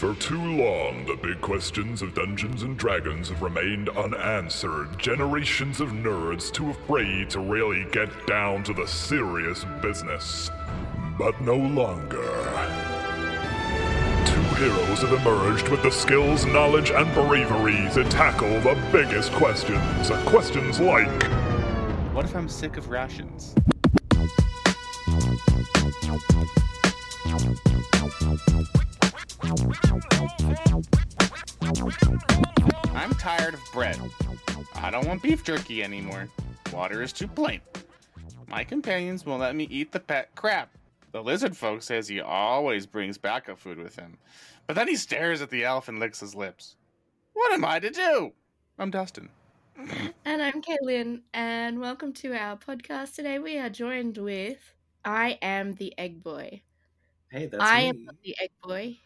For too long, the big questions of Dungeons and Dragons have remained unanswered. Generations of nerds too afraid to really get down to the serious business. But no longer. Two heroes have emerged with the skills, knowledge, and bravery to tackle the biggest questions. Questions like What if I'm sick of rations? Bread. I don't want beef jerky anymore. Water is too plain. My companions won't let me eat the pet crab. The lizard folk says he always brings backup food with him. But then he stares at the elf and licks his lips. What am I to do? I'm Dustin. And I'm Caitlin, and welcome to our podcast. Today we are joined with I am the Egg Boy. Hey, that's I me. am the Egg Boy.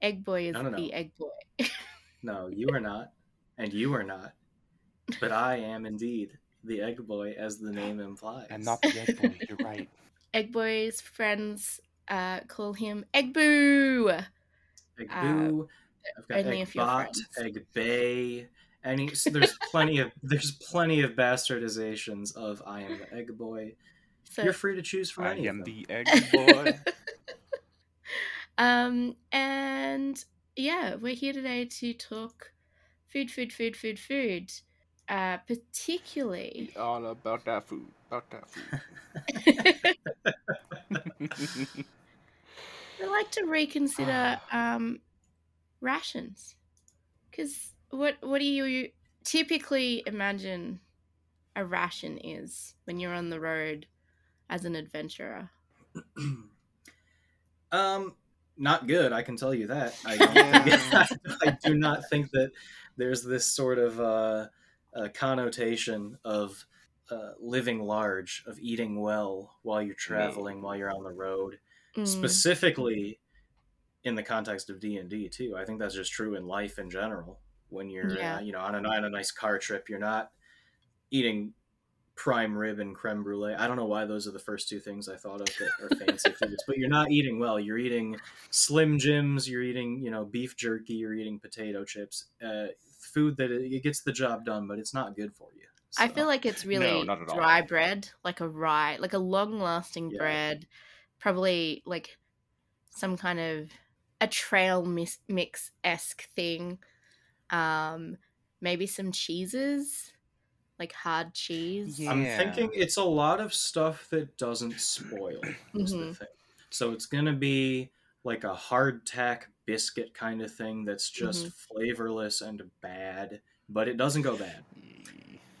Egg Boy is No, no, no. the Egg Boy. No, you are not, and you are not. But I am indeed the egg boy, as the name implies. And not the egg boy, you're right. Egg Boy's friends uh, call him Egg Boo. egg uh, boo. I've got only egg bot, egg bay. Any so there's plenty of there's plenty of bastardizations of I am the egg boy. So, You're free to choose from I any am of them. the egg boy. um, and yeah, we're here today to talk food, food, food, food, food. Uh, particularly All about that food. About that food. I like to reconsider um, rations because what what do you typically imagine a ration is when you're on the road as an adventurer? um, not good. I can tell you that. I, don't Yeah. think, I do not think that there's this sort of uh, uh, connotation of uh, living large, of eating well while you're traveling, while you're on the road. Mm, Specifically, in the context of D and D too. I think that's just true in life in general. When you're, Yeah. uh, you know, on a, on a nice car trip, you're not eating prime rib and creme brulee. I don't know why those are the first two things I thought of that are fancy foods, but you're not eating well. You're eating Slim Jims. You're eating, you know, beef jerky. You're eating potato chips. Uh, food that it, it gets the job done, but it's not good for you. I feel like it's really not at all. dry bread, like a rye, like a long lasting Yeah. bread, probably like some kind of a trail mis- mix esque thing. Um, maybe some cheeses, like hard cheese. Yeah. I'm thinking it's a lot of stuff that doesn't spoil. Is the Mhm. thing. So it's gonna be like a hardtack biscuit kind of thing that's just Mhm. flavorless and bad, but it doesn't go bad.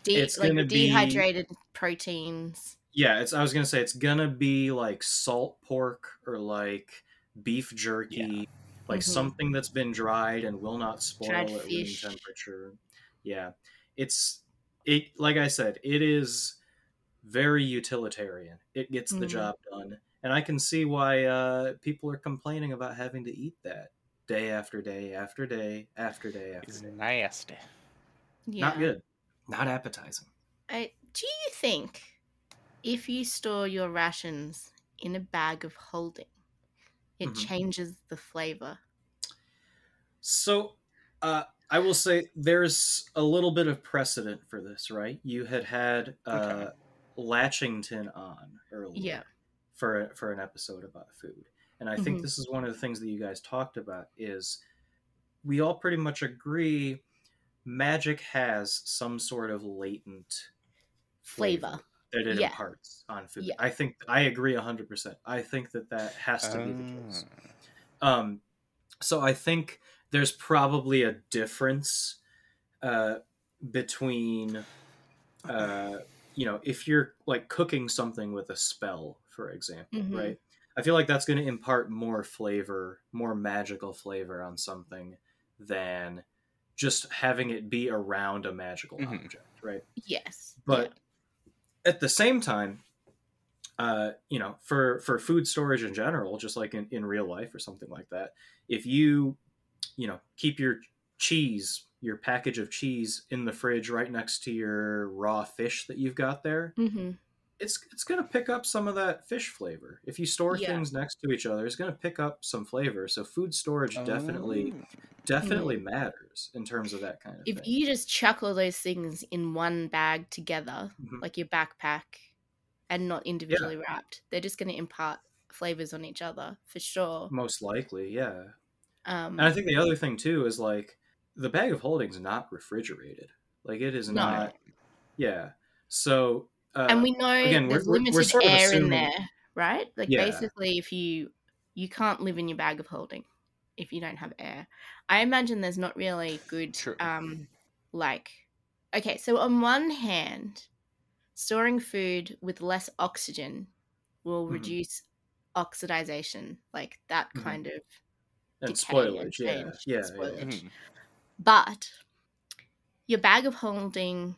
De- it's like gonna be- dehydrated proteins. Yeah, it's. I was gonna say it's gonna be like salt pork or like beef jerky, like Mhm. something that's been dried and will not spoil Dried at room temperature. Yeah, it's it. Like I said, it is very utilitarian. It gets the Mhm. job done, and I can see why uh, people are complaining about having to eat that day after day after day after day after It's day. nasty. Yeah. Not good. Not appetizing. I, do you think if you store your rations in a bag of holding, it Mhm. changes the flavor? So, uh, I will say there's a little bit of precedent for this, right? You had had uh, Okay. Latchington on earlier Yeah. for for an episode about food, and I think Mhm. this is one of the things that you guys talked about is we all pretty much agree magic has some sort of latent Flavor. that it Yeah. imparts on food. Yeah. I think I agree 100%. I think that that has to be the Ah. case. Um, so I think there's probably a difference uh, between, uh, you know, if you're like cooking something with a spell, for example, Mhm. right? I feel like that's going to impart more flavor, more magical flavor on something than just having it be around a magical Mhm. object, right? Yes. but at the same time uh, you know for for food storage in general just like in, in real life or something like that if you you know keep your cheese your package of cheese in the fridge right next to your raw fish that you've got there hmm it's it's gonna pick up some of that fish flavor. If you store Yeah. things next to each other, it's gonna pick up some flavor. So food storage definitely Oh. definitely matters in terms of that kind of If thing. you just chuck all those things in one bag together, Mhm. like your backpack, and not individually wrapped, they're just going to impart flavors on each other for sure. Most likely, yeah. Um, And I think the other thing too is like the bag of holding is not refrigerated. Like it is No. not. Yeah. So. Uh, and we know again, there's we're- we're limited sort of air in there, right? Like Yeah. basically, if you you can't live in your bag of holding if you don't have air. I imagine there's not really good, True. um, like, okay. So on one hand, storing food with less oxygen will Mhm. reduce oxidization, like that Mhm. kind of and decay and spoilage. Yeah. change, Yeah. spoilage. yeah. Mhm. But your bag of holding,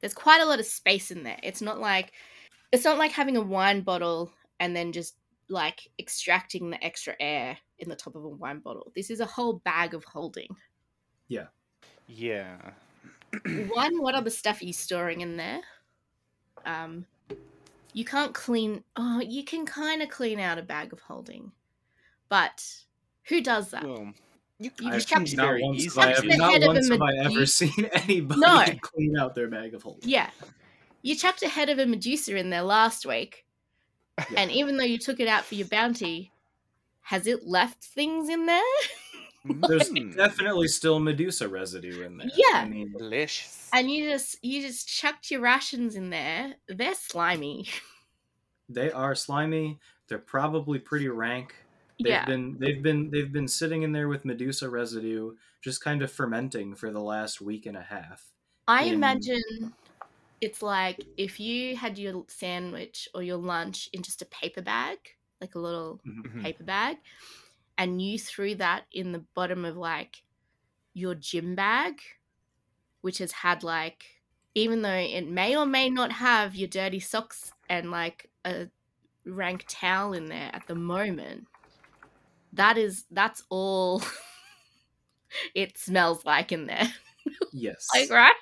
there's quite a lot of space in there. It's not like it's not like having a wine bottle and then just like extracting the extra air in the top of a wine bottle. This is a whole bag of holding. Yeah. Yeah. One, what other stuff are you storing in there? Um, you can't clean. Oh, you can kind of clean out a bag of holding, but who does that? Well, you, You you just can Not very once, easily. have I, ever, not once have I ever seen anybody No. clean out their bag of holding. Yeah. You chucked a head of a Medusa in there last week, Yeah. and even though you took it out for your bounty, has it left things in there? There's Mm. definitely still Medusa residue in there. Yeah. I mean, delicious. And you just you just chucked your rations in there. They're slimy. they are slimy. They're probably pretty rank. They've yeah. been they've been they've been sitting in there with Medusa residue, just kind of fermenting for the last week and a half. I in- imagine it's like if you had your sandwich or your lunch in just a paper bag, like a little Mhm. paper bag, and you threw that in the bottom of like your gym bag, which has had like, even though it may or may not have your dirty socks and like a rank towel in there at the moment, that is, that's all it smells like in there. Yes. Like, right?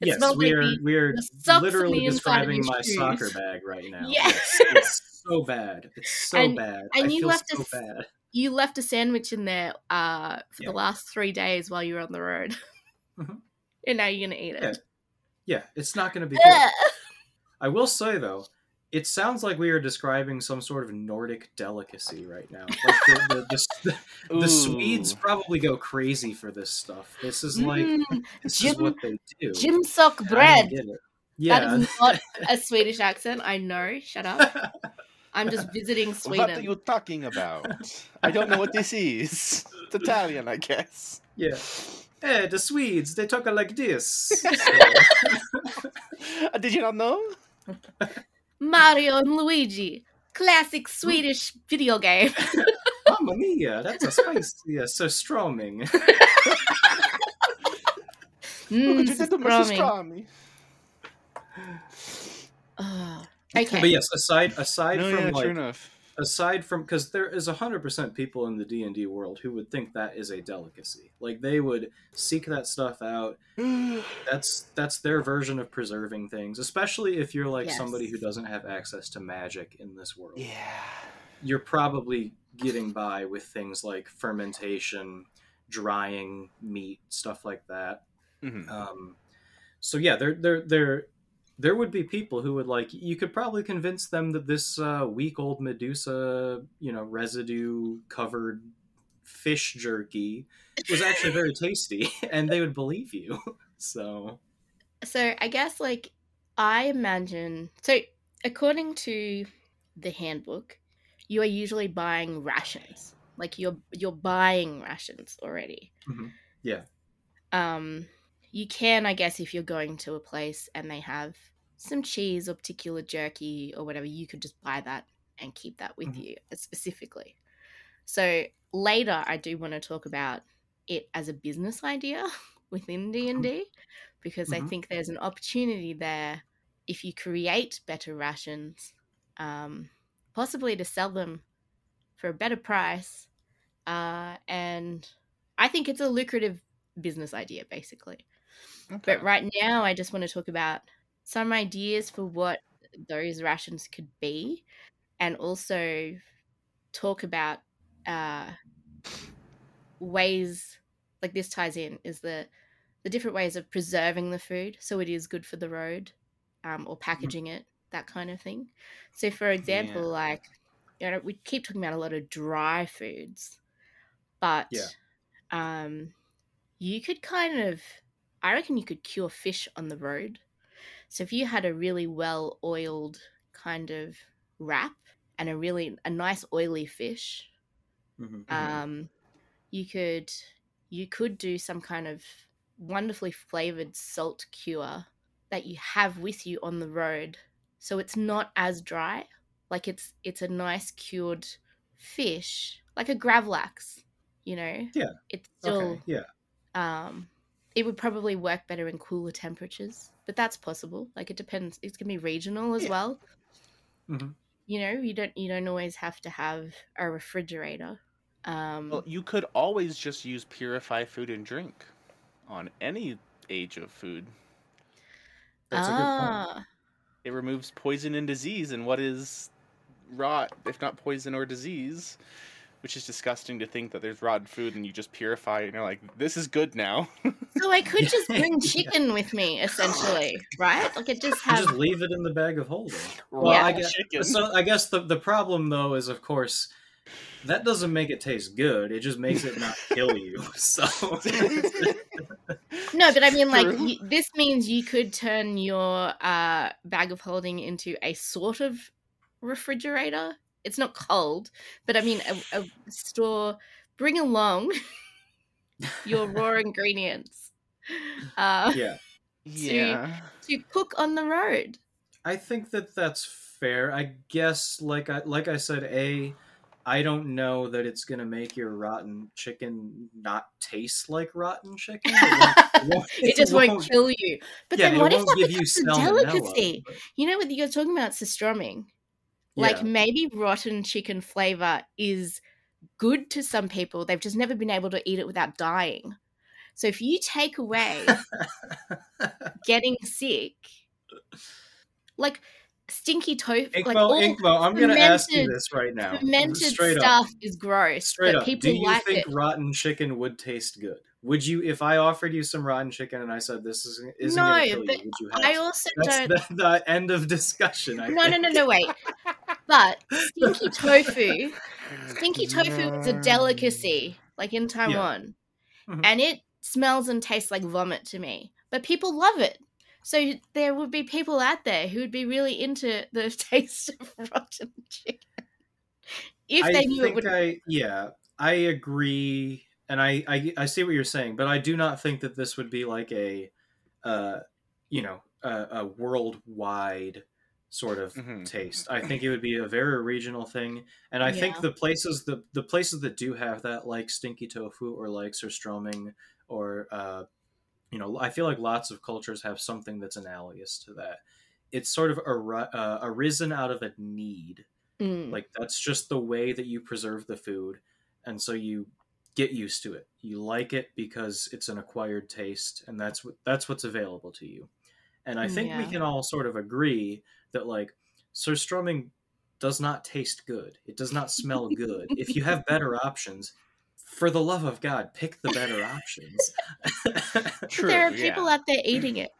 It yes, we're the- we are the socks on literally the inside of describing my shoes. soccer bag right now. Yes. it's so bad. It's so And- bad. and I you feel left so us- bad. you left a sandwich in there uh, for Yeah. the last three days while you were on the road. Mhm. and now you're going to eat it. Yeah, it's not going to be good. I will say though, it sounds like we are describing some sort of Nordic delicacy right now. Like the, the, the, the Swedes probably go crazy for this stuff. This is like Mm, this is what they do. Gym sock bread. get Yeah. is not a Swedish accent. I know. Shut up. I'm just visiting Sweden. What are you talking about? I don't know what this is. It's Italian, I guess. yeah. Hey, the Swedes, they talk like this. Uh, Did you not know? Mario and Luigi. Classic Swedish video game. Mamma mia, that's a spicy uh, surströmming. Look Mm, what you did to Mrs. Stroming. Strommy. Okay. But yes, aside aside No, from yeah, like true enough. Aside from because there is 100% people in the d&d world who would think that is a delicacy like they would seek that stuff out that's that's their version of preserving things especially if you're like Yes. somebody who doesn't have access to magic in this world yeah. you're probably getting by with things like fermentation drying meat stuff like that Mhm. um, so yeah, there, there, there, there would be people who would like. You could probably convince them that this uh, week-old Medusa, you know, residue-covered fish jerky was actually very tasty, and they would believe you. So so I guess like I imagine so according to the handbook, you are usually buying rations. Like you're you're buying rations already. Mhm. Yeah. Um you can I guess if you're going to a place and they have some cheese or particular jerky or whatever, you could just buy that and keep that with Mhm. you specifically. So later I do want to talk about it as a business idea within D&D because I Mhm. think there's an opportunity there if you create better rations um, possibly to sell them for a better price uh, and I think it's a lucrative business idea basically. Okay. But right now I just want to talk about some ideas for what those rations could be, and also talk about uh, ways like this ties in is the the different ways of preserving the food so it is good for the road um, or packaging it that kind of thing so for example Yeah. like you know we keep talking about a lot of dry foods but Yeah. um you could kind of i reckon you could cure fish on the road so if you had a really well oiled kind of wrap and a really a nice oily fish Mhm. um, you could you could do some kind of wonderfully flavored salt cure that you have with you on the road so it's not as dry like it's it's a nice cured fish like a gravlax you know Yeah. it's still Okay. Yeah. um it would probably work better in cooler temperatures but that's possible like it depends it's gonna be regional as Yeah. well Mhm. you know you don't you don't always have to have a refrigerator um Well, you could always just use purify food and drink on any age of food. That's a good point. ah, It removes poison and disease, and what is rot if not poison or disease? Which is disgusting to think that there's rotten food and you just purify it and you're like, this is good now. so I could just bring chicken with me, essentially, right? Like it just You have. just leave it in the bag of holding. Well, Yeah. I guess, chicken. so I guess the the problem though is of course that doesn't make it taste good. It just makes it not kill you. So No, but I mean, like you, this means you could turn your uh, bag of holding into a sort of refrigerator. It's not cold, but I mean, a, a store. Bring along your raw ingredients uh, yeah, yeah. to cook on the road. I think that that's fair. I guess like I like I said, a I don't know that it's gonna make your rotten chicken not taste like rotten chicken. It, won't- It just won't kill you. But yeah, then what if that becomes a delicacy? but- You know what you're talking about, surströmming. Like Yeah. maybe rotten chicken flavor is good to some people. They've just never been able to eat it without dying. So if you take away getting sick, like stinky tofu, Inkmo, like all Inkmo, I'm gonna ask you this right now. fermented Straight up. stuff is gross, Straight but up, people do you like think it. rotten chicken would taste good? Would you, if I offered you some rotten chicken and I said this is, isn't No, going to kill you, would you have I also don't. the, the end of discussion. I No, no, think. no, no, wait. But stinky tofu Stinky tofu is a delicacy, like in Taiwan, Mhm. and it smells and tastes like vomit to me. But people love it. So there would be people out there who would be really into the taste of rotten chicken if I they knew it would. I, yeah, I agree, and I, I, I see what you're saying, but I do not think that this would be like a, uh, you know, a, a worldwide sort of Mhm. taste. I think it would be a very regional thing, and I think the places the the places that do have that, like stinky tofu or like surströmming or, uh, you know, I feel like lots of cultures have something that's analogous to that. It's sort of ar- uh, arisen out of a need. Mm, like that's just the way that you preserve the food and so you get used to it. You like it because it's an acquired taste and that's what that's what's available to you. And i think we can all sort of agree that like surströmming does not taste good. It does not smell good. If you have better options for the love of god pick the better options True. there are yeah. people out there eating it.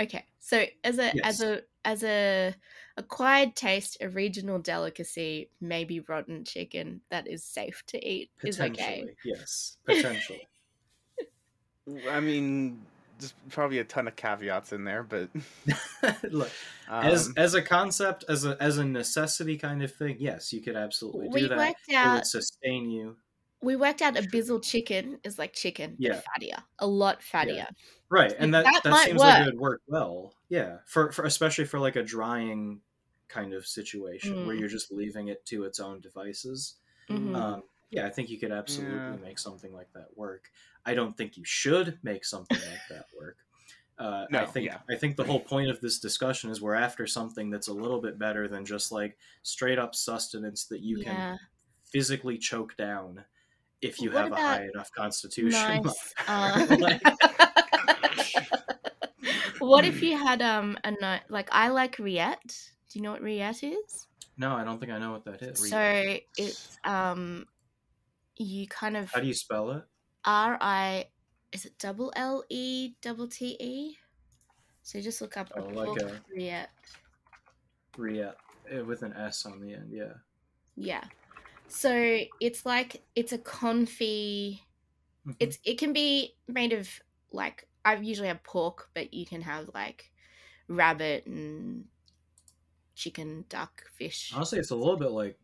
Okay, so as a as a as a acquired taste, a regional delicacy, maybe rotten chicken that is safe to eat is okay. potentially yes potentially I mean, there's probably a ton of caveats in there, but look um, as as a concept as a as a necessity kind of thing yes you could absolutely do We that worked it would sustain you we worked out abyssal chicken is like chicken, Yeah. but fattier, a lot fattier. right and that That that, might seems like it would work well yeah for, for especially for like a drying kind of situation where Mm. you're just leaving it to its own devices Mhm. um yeah i think you could absolutely Yeah. make something like that work i don't think you should make something like that work uh, I No, think yeah. I think the whole point of this discussion is we're after something that's a little bit better than just like straight up sustenance that you can physically choke down if you What have a high enough constitution. nice. Uh, Like- what if you had um a no- like I like rillette. Do you know what rillette is? No, I don't think I know what that is. So it's um you kind of How do you spell it? R I is it double L E double T E? So just look up a Oh, like a- rillette. rillette eh, with an S on the end. Yeah. Yeah. So it's like it's a confit. Mhm. It's it can be made of like I usually have pork, but you can have like rabbit and chicken, duck, fish. Honestly, it's a little bit like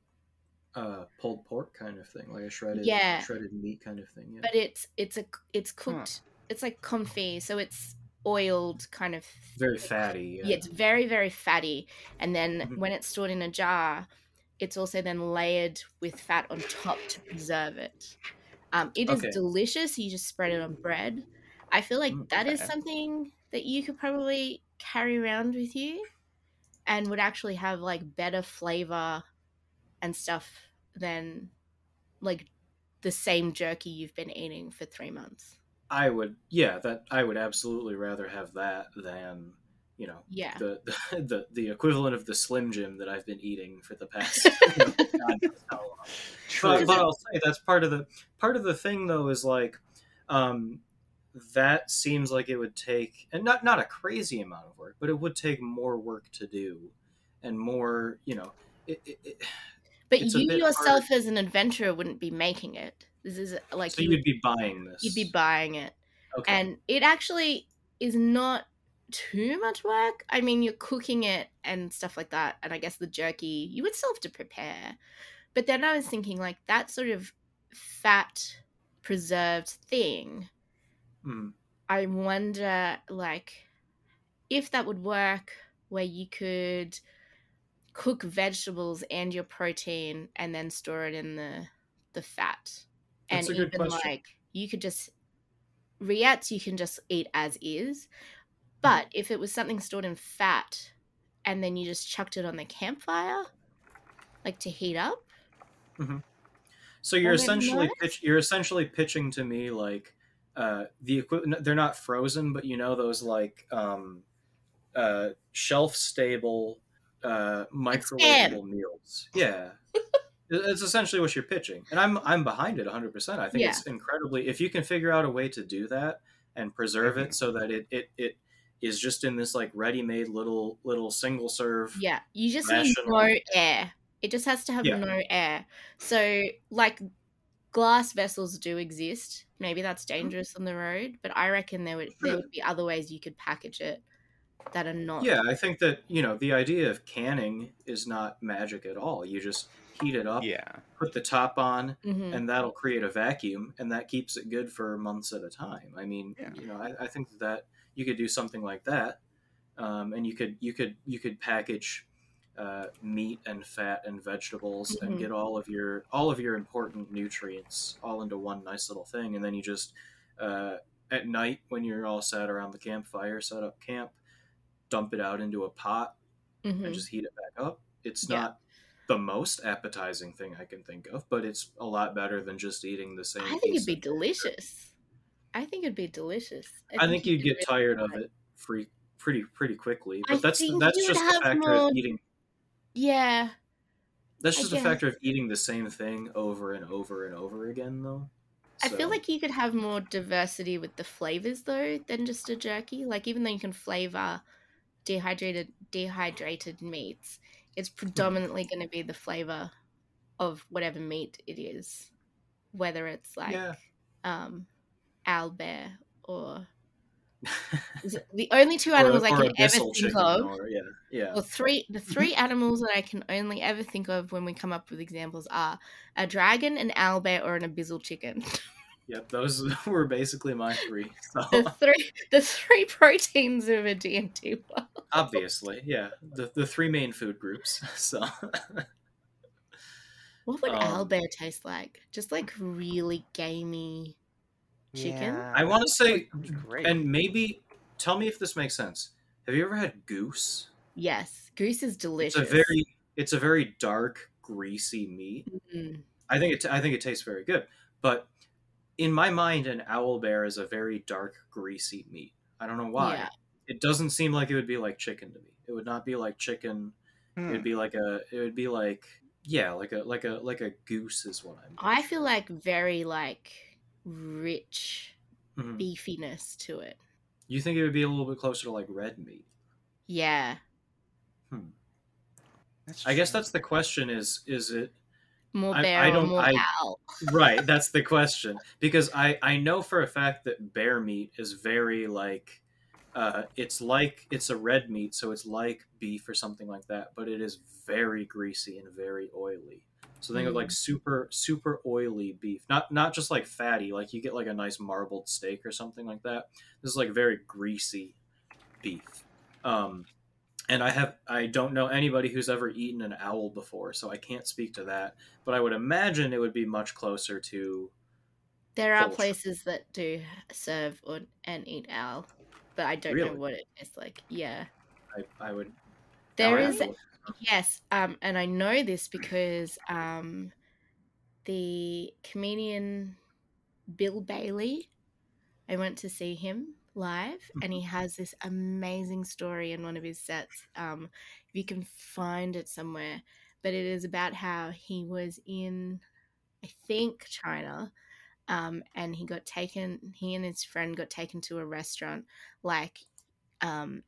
uh, pulled pork kind of thing, like a shredded Yeah. shredded meat kind of thing. Yeah. But it's it's a it's cooked. It's like confit, so it's oiled kind of. Very fatty. Yeah, it's very very fatty, and then Mhm. when it's stored in a jar, it's also then layered with fat on top to preserve it. Um, it is Okay. delicious. You just spread it on bread. I feel like Mm, that is something that you could probably carry around with you, and would actually have like better flavor and stuff than like the same jerky you've been eating for three months. I would, yeah, that I would absolutely rather have that than you know Yeah. the the the equivalent of the Slim Jim that I've been eating for the past. You know, God knows how long. But, but I'll say that's part of the part of the thing though is like um, that seems like it would take and not not a crazy amount of work, but it would take more work to do and more you know. It, it, it, But you yourself hard. as an adventurer wouldn't be making it. This is like so you you'd be buying this. you'd be buying it. okay. And it actually is not too much work. I mean, you're cooking it and stuff like that. And I guess the jerky, you would still have to prepare. But then I was thinking, like, that sort of fat preserved thing, Mm. I wonder, like, if that would work where you could cook vegetables and your protein and then store it in the the fat. That's and even question. like you could just rillettes you can just eat as is. But if it was something stored in fat and then you just chucked it on the campfire, like to heat up, So you're essentially pitch, you're essentially pitching to me like uh, the equipment. They're not frozen, but you know those like um, uh, shelf stable uh, microwavable meals. Yeah, it's essentially what you're pitching, and I'm I'm behind it 100. percent I think Yeah. it's incredibly if you can figure out a way to do that and preserve it so that it it it is just in this like ready-made little little single serve. yeah, you just need no air. It just has to have Yeah. no air. So, like, glass vessels do exist. Maybe that's dangerous on the road, but I reckon there would there would be other ways you could package it that are not. Yeah, I think that you know the idea of canning is not magic at all. You just heat it up, Yeah. put the top on, Mhm. and that'll create a vacuum, and that keeps it good for months at a time. I mean, Yeah. you know, I, I think that you could do something like that, um, and you could you could you could package uh, meat and fat and vegetables Mhm. and get all of your all of your important nutrients all into one nice little thing, and then you just uh, at night when you're all sat around the campfire, set up camp, dump it out into a pot Mhm. and just heat it back up. It's Yeah. not the most appetizing thing I can think of, but it's a lot better than just eating the same. Thing. I think it'd be delicious. I think it'd be delicious. I think you'd could get really tired of it free pretty pretty quickly. I But that's that's just the factor more- of eating. Yeah, That's just a factor of eating the same thing over and over and over again, though. I feel like you could have more diversity with the flavors though than just a jerky. Like even though you can flavor dehydrated dehydrated meats, it's predominantly going to be the flavor of whatever meat it is, whether it's like Yeah. um, owlbear or the only two animals or, I can ever think of. or yeah, yeah. Well, three the three animals that I can only ever think of when we come up with examples are a dragon, an owlbear, or an abyssal chicken. Yep, those were basically my three. So the three the three proteins of a D&D world. obviously, yeah, the the three main food groups. So What would Um, owlbear taste like? Just like really gamey. Chicken? Yeah, I want to say, and maybe tell me if this makes sense. Have you ever had goose? Yes, goose is delicious. It's a very it's a very dark, greasy meat. Mm. I think it I think it tastes very good. But in my mind, an owl bear is a very dark, greasy meat. I don't know why. Yeah. it doesn't seem like it would be like chicken to me. It would not be like chicken. Hmm. It'd be like a. It would be like yeah, like a like a like a goose is what I'm. I feel like very like rich Mhm. beefiness to it. You think it would be a little bit closer to like red meat? Yeah, That's I guess that's the question. Is is it more bear I or don't- more I- owl. right? That's the question because I I know for a fact that bear meat is very like. Uh, it's like it's a red meat, so it's like beef or something like that, but it is very greasy and very oily. So think of like super super oily beef, not not just like fatty, like you get like a nice marbled steak or something like that. This is like very greasy beef. Um, and I have I don't know anybody who's ever eaten an owl before, so I can't speak to that. But I would imagine it would be much closer to There are Culture. places that do serve or and eat owl, but I don't know Really? what it is like. Yeah, I, I would. There is, I would is. have to look. Yes, um, and I know this because um, the comedian Bill Bailey, I went to see him live, and he has this amazing story in one of his sets. Um, if you can find it somewhere, but it is about how he was in, I think, China. Um, and he got taken. He and his friend got taken to a restaurant, like, um,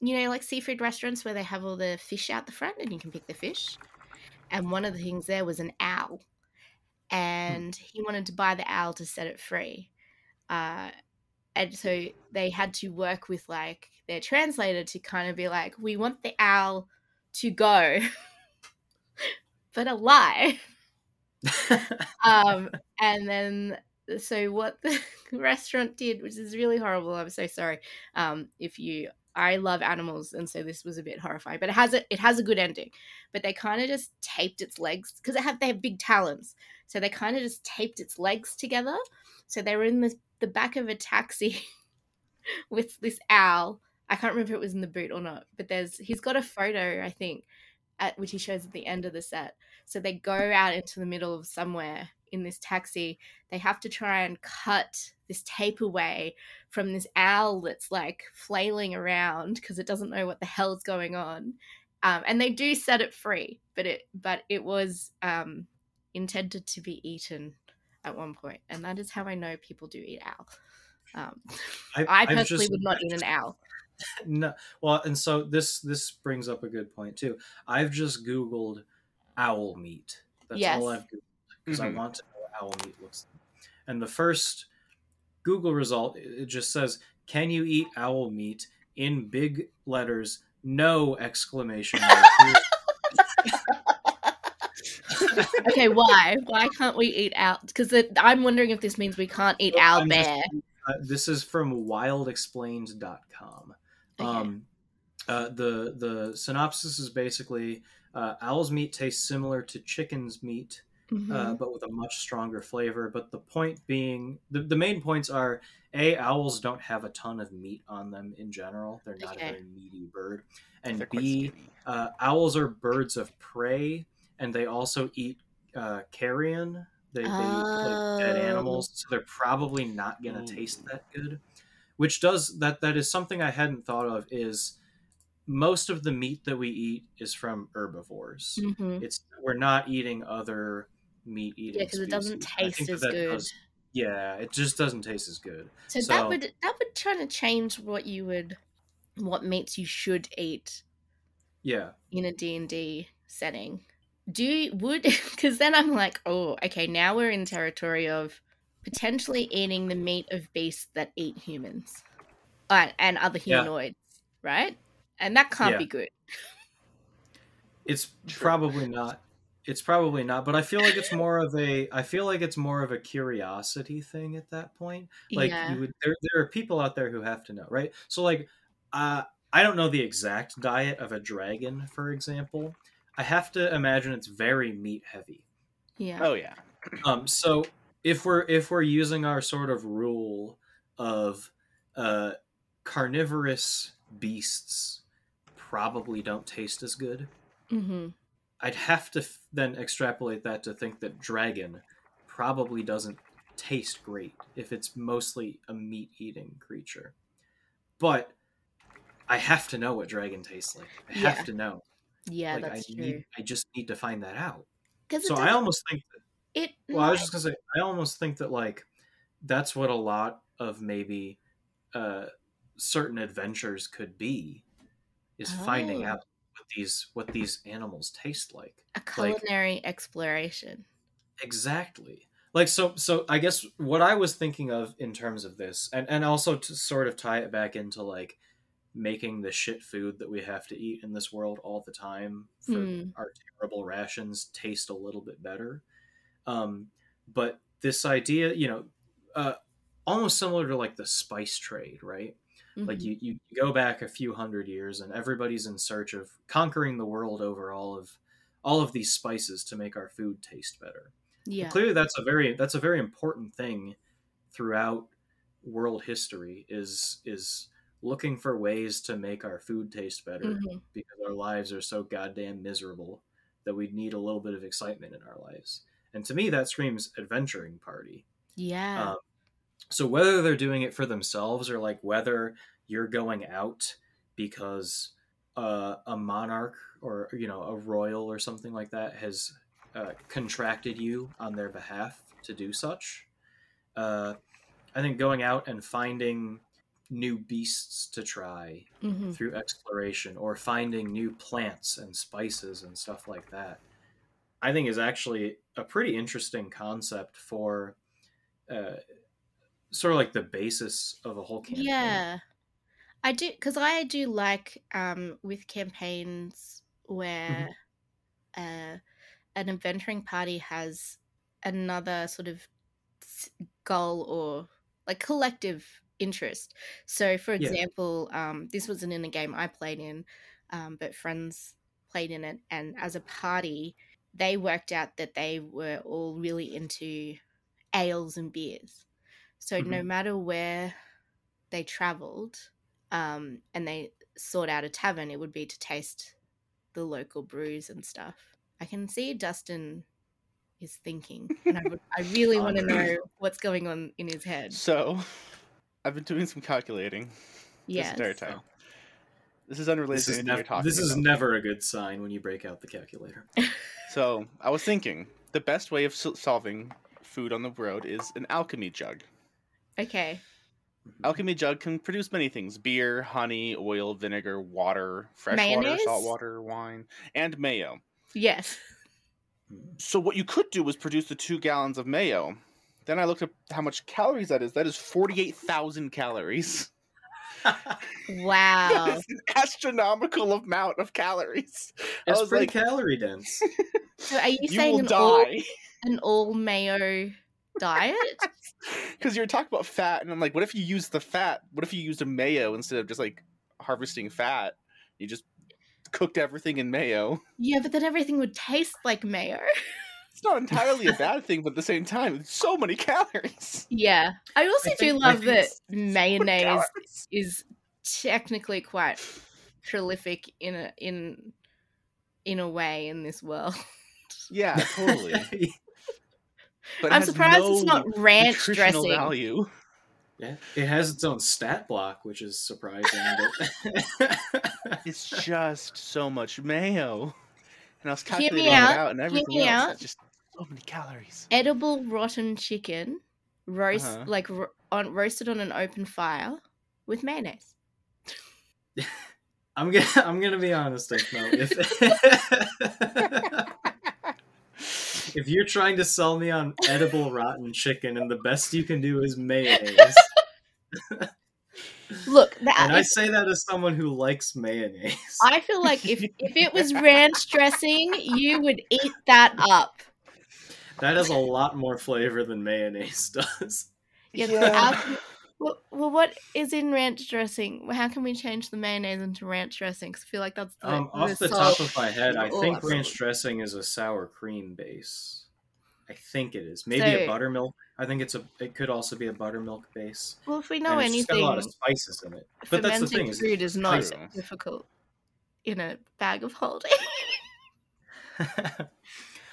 you know, like seafood restaurants where they have all the fish out the front and you can pick the fish. And one of the things there was an owl. And he wanted to buy the owl to set it free. Uh, and so they had to work with like their translator to kind of be like, we want the owl to go, but alive um, and then so what the restaurant did, which is really horrible. I'm so sorry. Um, if you, I love animals, and so this was a bit horrifying. But it has a it has a good ending. But they kind of just taped its legs because they have they have big talons, so they kind of just taped its legs together. So they were in the the back of a taxi with this owl. I can't remember if it was in the boot or not, but there's he's got a photo I think, at which he shows at the end of the set. So they go out into the middle of somewhere in this taxi. They have to try and cut this tape away from this owl that's like flailing around because it doesn't know what the hell's going on. Um, and they do set it free, but it but it was um, intended to be eaten at one point, and that is how I know people do eat owl. Um, I I've personally just- would not eat an owl. no well and so this this brings up a good point too i've just googled owl meat that's Yes. all i've googled because Mhm. i want to know what owl meat looks like and the first google result it just says can you eat owl meat in big letters no exclamation mark Okay, why? Why can't we eat owl? Because I'm wondering if this means we can't eat Well, owl I'm just- bear. Uh, this is from wildexplained.com. Okay. Um, uh, the the synopsis is basically uh, owl's meat tastes similar to chicken's meat, Mhm. uh, but with a much stronger flavor. But the point being, the, the main points are a owls don't have a ton of meat on them in general. They're not Okay. a very meaty bird, and b uh, owls are birds of prey, and they also eat uh, carrion. They, they eat like dead Oh. animals, so they're probably not gonna taste that good. Which does that that is something I hadn't thought of. Is most of the meat that we eat is from herbivores. Mhm. It's we're not eating other meat eating. Yeah, because it doesn't species. I think taste as good. does- yeah, it just doesn't taste as good. So, that would that would try to change what you would, what meats you should eat Yeah, in a D and D setting. Do you would because then I'm like, oh, okay, now we're in territory of potentially eating the meat of beasts that eat humans, uh, and other Yeah. humanoids, right? And that can't Yeah. be good. it's True. probably not. It's probably not, but I feel like it's more of a. I feel like it's more of a curiosity thing at that point. Like yeah. you would, there, there are people out there who have to know, right? So like, uh, I don't know the exact diet of a dragon, for example. I have to imagine it's very meat heavy. yeah. Oh yeah. Um, so if we're if we're using our sort of rule of uh, carnivorous beasts probably don't taste as good, Mm-hmm. I'd have to f- then extrapolate that to think that dragon probably doesn't taste great if it's mostly a meat eating creature. But I have to know what dragon tastes like. I Yeah. have to know. Yeah, like that's I true. need I just need to find that out. So I almost think that it. well, I was just gonna say I almost think that like that's what a lot of maybe uh certain adventures could be is finding Oh. out what these what these animals taste like. a culinary exploration. Exactly. Like so so I guess what I was thinking of in terms of this and and also to sort of tie it back into like making the shit food that we have to eat in this world all the time for Hmm. our terrible rations taste a little bit better. Um but this idea, you know, uh almost similar to like the spice trade, right? Like Mhm. you, you go back a few hundred years and everybody's in search of conquering the world over all of all of these spices to make our food taste better yeah. clearly that's a very that's a very important thing throughout world history is is looking for ways to make our food taste better Mhm. because our lives are so goddamn miserable that we need a little bit of excitement in our lives and to me that screams adventuring party Yeah. um, so whether they're doing it for themselves or like whether you're going out because uh, a monarch or you know a royal or something like that has uh, contracted you on their behalf to do such, uh, I think going out and finding new beasts to try Mhm. through exploration or finding new plants and spices and stuff like that i think is actually a pretty interesting concept for uh, sort of like the basis of a whole campaign Yeah. I do because I do like um with campaigns where uh an adventuring party has another sort of goal or like collective interest. So for Yeah. example, um this wasn't in a game I played in, um, but friends played in it and as a party they worked out that they were all really into ales and beers. So no Mhm. matter where they traveled um, and they sought out a tavern, it would be to taste the local brews and stuff. I can see Dustin is thinking, and I, would, I really want to know what's going on in his head. So, I've been doing some calculating this Yes. entire time. Oh. This is unrelated this to is, anything nev- you're talking this is about. never a good sign when you break out the calculator So, I was thinking the best way of solving food on the road is an alchemy jug. Okay. Alchemy jug can produce many things: beer, honey, oil, vinegar, water, fresh water, salt water, wine, and mayo. Yes. So what you could do was produce the two gallons of mayo. Then I looked up how much calories that is. That is forty-eight thousand calories. Wow. That is an astronomical amount of calories. I it's pretty like, calorie dense so are you, you saying will an all, an all mayo diet? because you're talking about fat, and I'm like, what if you use the fat? What if you used a mayo instead of just like harvesting fat? You just cooked everything in mayo. yeah, but then everything would taste like mayo. It's not entirely a bad thing, but at the same time, it's so many calories. Yeah. I also I do love that it's- So mayonnaise is technically quite prolific in a in in a way in this world. Yeah, totally. But I'm has surprised it's not ranch dressing. value. yeah it has its own stat block which is surprising but It's just so much mayo. And I was Hear me calculating it out, out and hear everything me else. Out. Just so many calories. Edible rotten chicken, roast Uh-huh. like ro- on roasted on an open fire with mayonnaise. i'm gonna i'm gonna be honest Ethno. if if you're trying to sell me on edible rotten chicken and the best you can do is mayonnaise Look, that and I say that as someone who likes mayonnaise. I feel like if if it was ranch dressing, you would eat that up. that has a lot more flavor than mayonnaise does. Yeah. Yeah. Alchemy- well, well, what is in ranch dressing? How can we change the mayonnaise into ranch dressing? 'Cause I feel like that's the, Um, off the salt. top of my head, I think Awesome. ranch dressing is a sour cream base. I think it is. Maybe So- a buttermilk. I think it's a. It could also be a buttermilk base. Well, if we know and it's just got a lot of spices in it. But that's the fermenting thing is, food is not True. difficult in a bag of holding.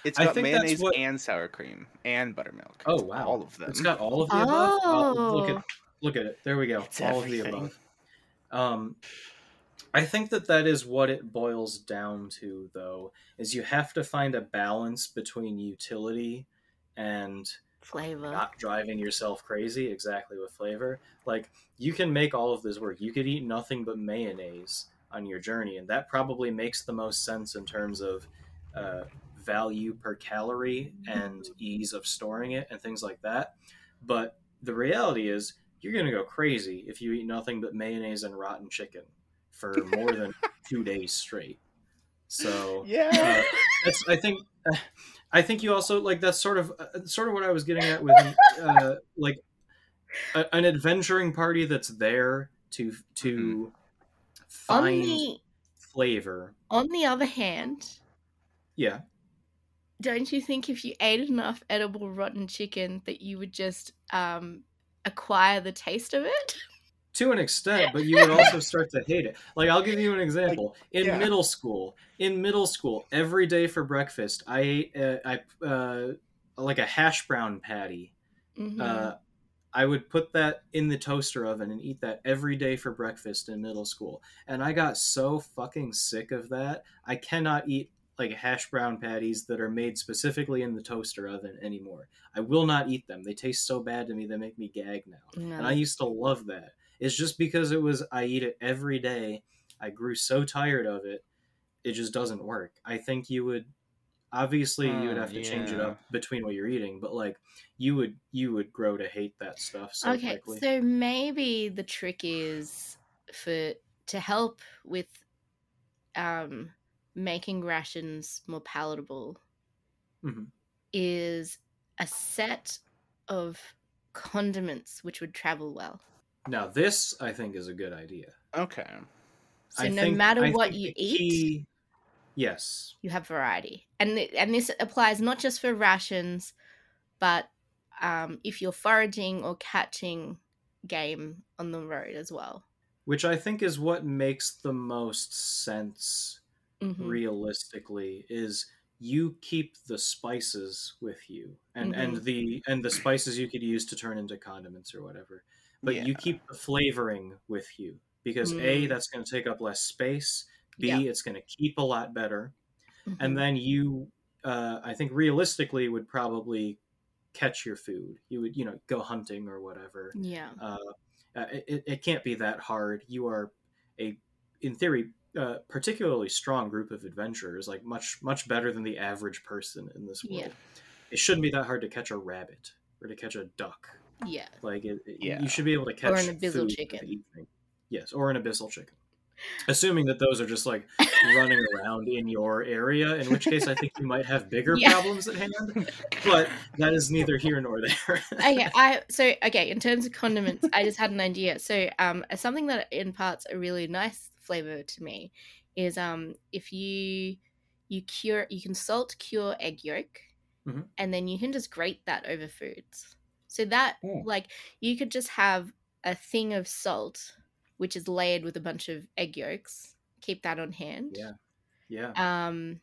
It's got mayonnaise what- and sour cream and buttermilk. oh wow, All of them. It's got all of the above. Oh, look Oh. at look at it. There we go. It's all of the above. Um, I think that that is what it boils down to, though, is you have to find a balance between utility and Flavor. not driving yourself crazy exactly with flavor. Like you can make all of this work. You could eat nothing but mayonnaise on your journey, and that probably makes the most sense in terms of uh, value per calorie and ease of storing it and things like that. But the reality is, you're gonna go crazy if you eat nothing but mayonnaise and rotten chicken for more than two days straight. So Yeah. uh, that's I think uh, I think you also like that's sort of uh, sort of what I was getting at with uh, like a, an adventuring party that's there to to on find the flavor. on the other hand, Yeah, don't you think if you ate enough edible rotten chicken that you would just um acquire the taste of it? to an extent, but you would also start to hate it. Like I'll give you an example. In yeah. middle school, in middle school, every day for breakfast, I ate uh, I uh, like a hash brown patty. Mhm. Uh, I would put that in the toaster oven and eat that every day for breakfast in middle school. And I got so fucking sick of that. I cannot eat like hash brown patties that are made specifically in the toaster oven anymore. I will not eat them. They taste so bad to me they make me gag now. no. And I used to love that. It's just because it was I eat it every day. I grew so tired of it. It just doesn't work. I think you would obviously you would Hmm, have to change it up between what you're eating, but like you would you would grow to hate that stuff so okay, quickly. so maybe the trick is for to help with um making rations more palatable Mhm. is a set of condiments which would travel well. Now this I think is a good idea. Okay. So I no think- matter I what you eat, key- yes. you have variety, and th- and this applies not just for rations, but um, if you're foraging or catching game on the road as well. Which I think is what makes the most sense Mhm. realistically is you keep the spices with you and Mm-hmm. and the and the spices you could use to turn into condiments or whatever but you keep the flavoring with you because a Mm. that's going to take up less space b Yeah. it's going to keep a lot better Mhm. and then you uh, i think realistically would probably catch your food you would you know go hunting or whatever yeah. uh, uh, it, it can't be that hard. You are a, in theory, uh, particularly strong group of adventurers, like much much better than the average person in this world. Yeah. It shouldn't be that hard to catch a rabbit or to catch a duck. Yeah. Like it, it- Yeah. you should be able to catch or an abyssal food chicken. for the. Yes, or an abyssal chicken. Assuming that those are just like running around in your area, in which case I think you might have bigger Yeah. problems at hand. But that is neither here nor there. okay, I so okay. In terms of condiments, I just had an idea. So, um, something that imparts a really nice flavor to me is um, if you you cure, you can salt cure egg yolk, Mhm. and then you can just grate that over foods. So that Mm. like you could just have a thing of salt, which is layered with a bunch of egg yolks. Keep that on hand. Yeah. yeah. Um,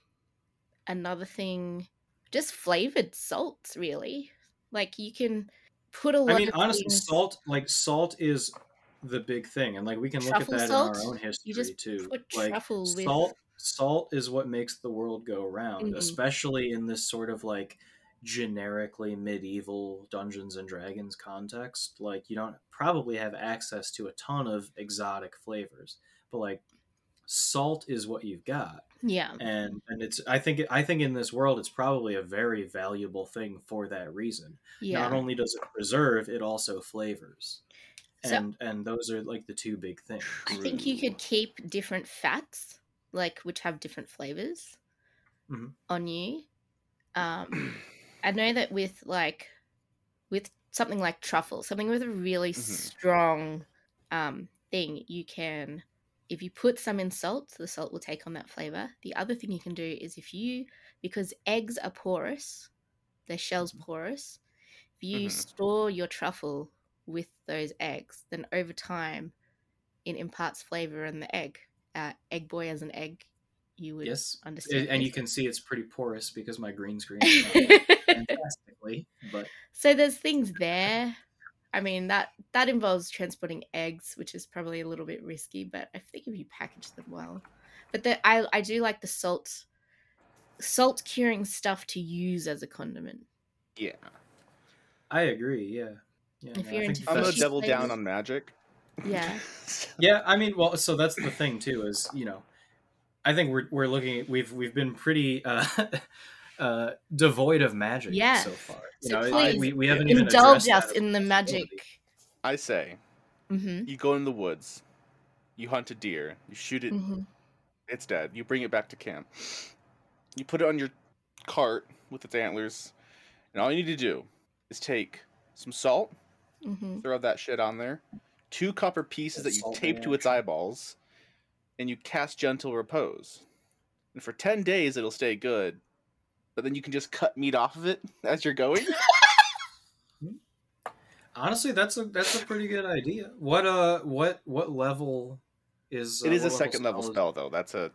another thing, just flavored salts, really. Like you can put a lot. I mean, honestly, things- salt like salt is the big thing, and like we can look at that salt? in our own history too. like truffle with- salt, salt is what makes the world go round, Mhm. especially in this sort of like generically medieval Dungeons and Dragons context. Like you don't probably have access to a ton of exotic flavors, but like salt is what you've got Yeah, and and it's i think i think in this world it's probably a very valuable thing for that reason yeah. not only does it preserve it also flavors So- and and those are like the two big things I think you could keep different fats, like which have different flavors, Mhm. on you. Um, I know that with like with something like truffle, something with a really Mhm. strong um, thing, you can if you put some in salt, the salt will take on that flavor. The other thing you can do is if you because eggs are porous, their shells porous. If you Mhm. store your truffle with those eggs, then over time it imparts flavor in the egg. Uh, egg boy as an egg, you would yes understand. and you can see it's pretty porous because my green screen is not fantastically but so there's things there. I mean that that involves transporting eggs, which is probably a little bit risky, but I think if you package them well. But the, I I do like the salt salt curing stuff to use as a condiment. Yeah. I agree. Yeah. Yeah, If no, you're I think into I'm gonna Fishy double down on magic. Yeah. Yeah, I mean, well, so that's the thing too. Is you know, I think we're we're looking. At, we've we've been pretty uh, uh, devoid of magic Yeah. so far. You So know, please, we, we haven't even Indulge us in the magic. I say, hmm you go in the woods, you hunt a deer, you shoot it, hmm it's dead. You bring it back to camp. You put it on your cart with its antlers, and all you need to do is take some salt, hmm throw that shit on there, two copper pieces that you tape to its eyeballs, and you cast gentle repose. And for ten days it'll stay good, but then you can just cut meat off of it as you're going. Honestly, that's a that's a pretty good idea. What uh, what what level is? Uh, it is a second level is- spell though. That's a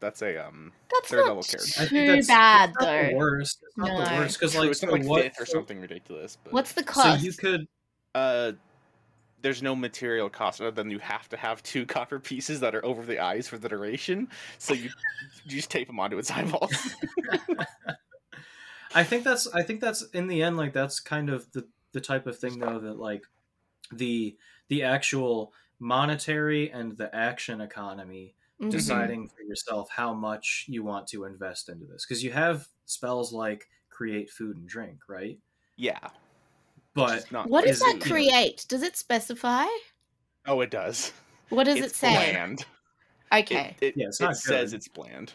that's a um That's Third not level character. I think too that's- bad it's not the though. worst. It's not the worst because true, like, it's so like what, fifth or something ridiculous. But What's the So you could uh there's no material cost other than you have to have two copper pieces that are over the eyes for the duration. So you, you just tape them onto its eyeballs. I think that's I think that's in the end like that's kind of the the type of thing though that like the the actual monetary and the action economy Mhm. deciding for yourself how much you want to invest into this because you have spells like create food and drink right yeah. But not What does that create? Does it specify? Oh, it does. What does it's it say? bland. Okay. It, it, Yeah, it's it not says it's bland.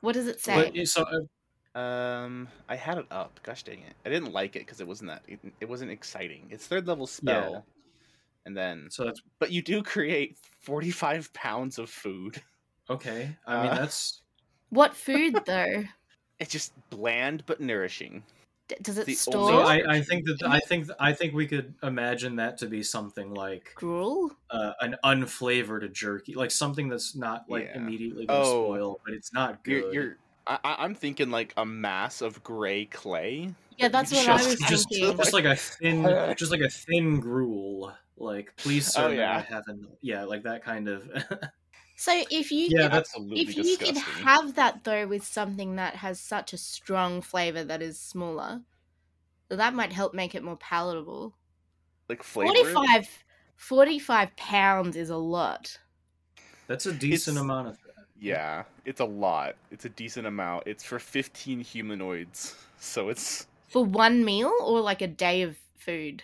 What does it say? but so uh, Um, I had it up. Gosh dang it! I didn't like it because it wasn't that. It, it wasn't exciting. It's third level spell, and then so that's but you do create forty five pounds of food. okay I mean Uh, that's what food though? It's just bland but nourishing. D- Does it store only- so I, I think that I think I think we could imagine that to be something like gruel? uh, an unflavored jerky, like something that's not like Yeah. immediately going to Oh. spoil, but it's not good. You're, you're I, I- I'm thinking like a mass of gray clay. Yeah, that's what I was just, thinking. just like a thin, just like a thin gruel. Like, please, sir, Oh, yeah. I have yeah, like that kind of. So if you Yeah, could, that's Absolutely if you could have that though with something that has such a strong flavor that is smaller, that might help make it more palatable. like flavor. 45, 45 pounds is a lot. That's a decent It's- amount of. Yeah, it's a lot. It's a decent amount. It's for 15 humanoids, so it's For one meal or like a day of food?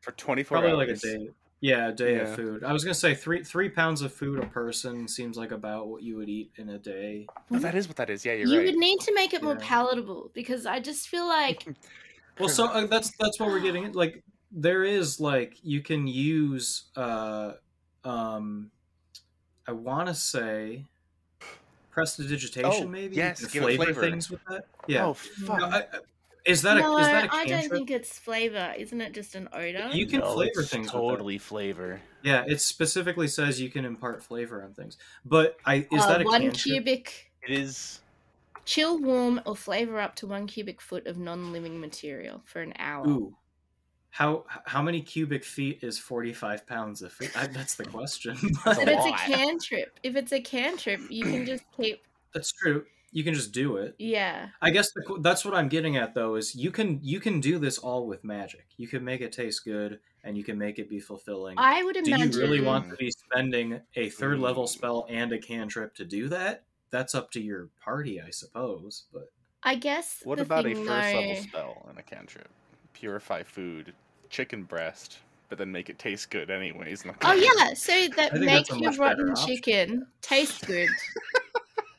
for 24 Probably hours. like a day. Yeah, a day of food. I was gonna say three three pounds of food a person seems like about what you would eat in a day. Oh, that is what that is. Yeah, you're right. you right. would need to make it more Yeah. palatable because I just feel like Well, so uh, that's that's what we're getting. at. Like, there is like you can use. uh um I want to say prestidigitation. Oh, maybe yes, You can flavor, flavor. things with that. Yeah. Oh fuck. No, I- I- is that a no, is that a I don't think it's flavor. Isn't it just an odor? You can No, flavor it's things with that. Totally flavor. Yeah, it specifically says you can impart flavor on things. But I is Uh, that a one cantrip? cubic It is. chill, warm, or flavor up to one cubic foot of non-living material for an hour. Ooh. How how many cubic feet is forty five pounds of food? I, that's the question. But a it's a cantrip. If it's a cantrip, you can just keep. that's true. You can just do it. Yeah. I guess the, that's what I'm getting at though is you can you can do this all with magic. You can make it taste good and you can make it be fulfilling. I would imagine do you really want to be spending a third mm. level spell and a cantrip to do that? That's up to your party, I suppose. But I guess. What the about a thing, first level spell and a cantrip? Purify food, chicken breast, but then make it taste good anyways. Oh yeah, so that I make your much better rotten option. chicken taste good.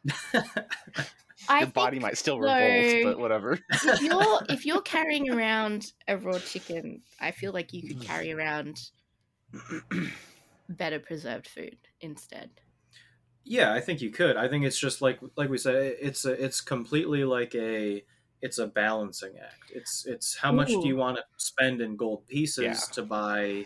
I Your body think might still so. revolt, but whatever. if you're if you're carrying around a raw chicken, I feel like you could carry around better preserved food instead. yeah, I think you could. I think it's just like like we said, it's a, it's completely like a it's a balancing act. It's it's how much do you want to spend in gold pieces Yeah. to buy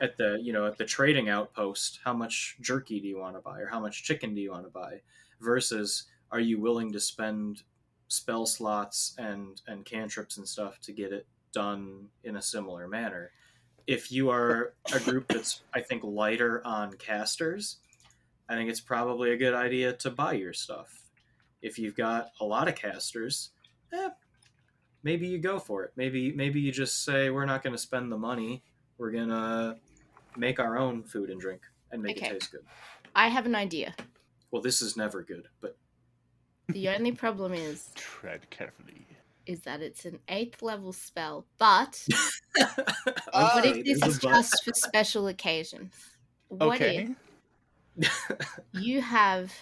at the you know at the trading outpost? How much jerky do you want to buy, or how much chicken do you want to buy? Versus, are you willing to spend spell slots and and cantrips and stuff to get it done in a similar manner? if you are a group that's I think lighter on casters, I think it's probably a good idea to buy your stuff. If you've got a lot of casters, eh, maybe you go for it. Maybe maybe you just say we're not going to spend the money. We're going to make our own food and drink and make Okay. it taste good. I have an idea. Well, this is never good, but The only problem is Tread carefully. is that it's an eighth level spell, but Ah, what if this is just for special occasions? What Okay. if you have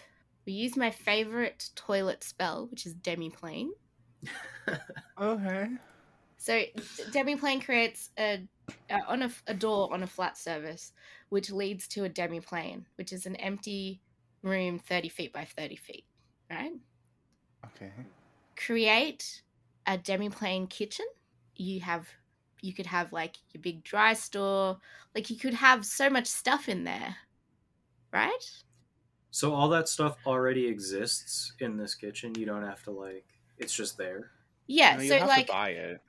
we use my favorite toilet spell, which is demiplane. Okay. So demiplane creates a uh, on a, a door on a flat surface, which leads to a demiplane, which is an empty room thirty feet by thirty feet. Right. Okay. Create a demiplane kitchen. You have you could have like your big dry store. Like you could have so much stuff in there, right? so all that stuff already exists in this kitchen. You don't have to like it's just there. Yeah. No, so have like to buy it,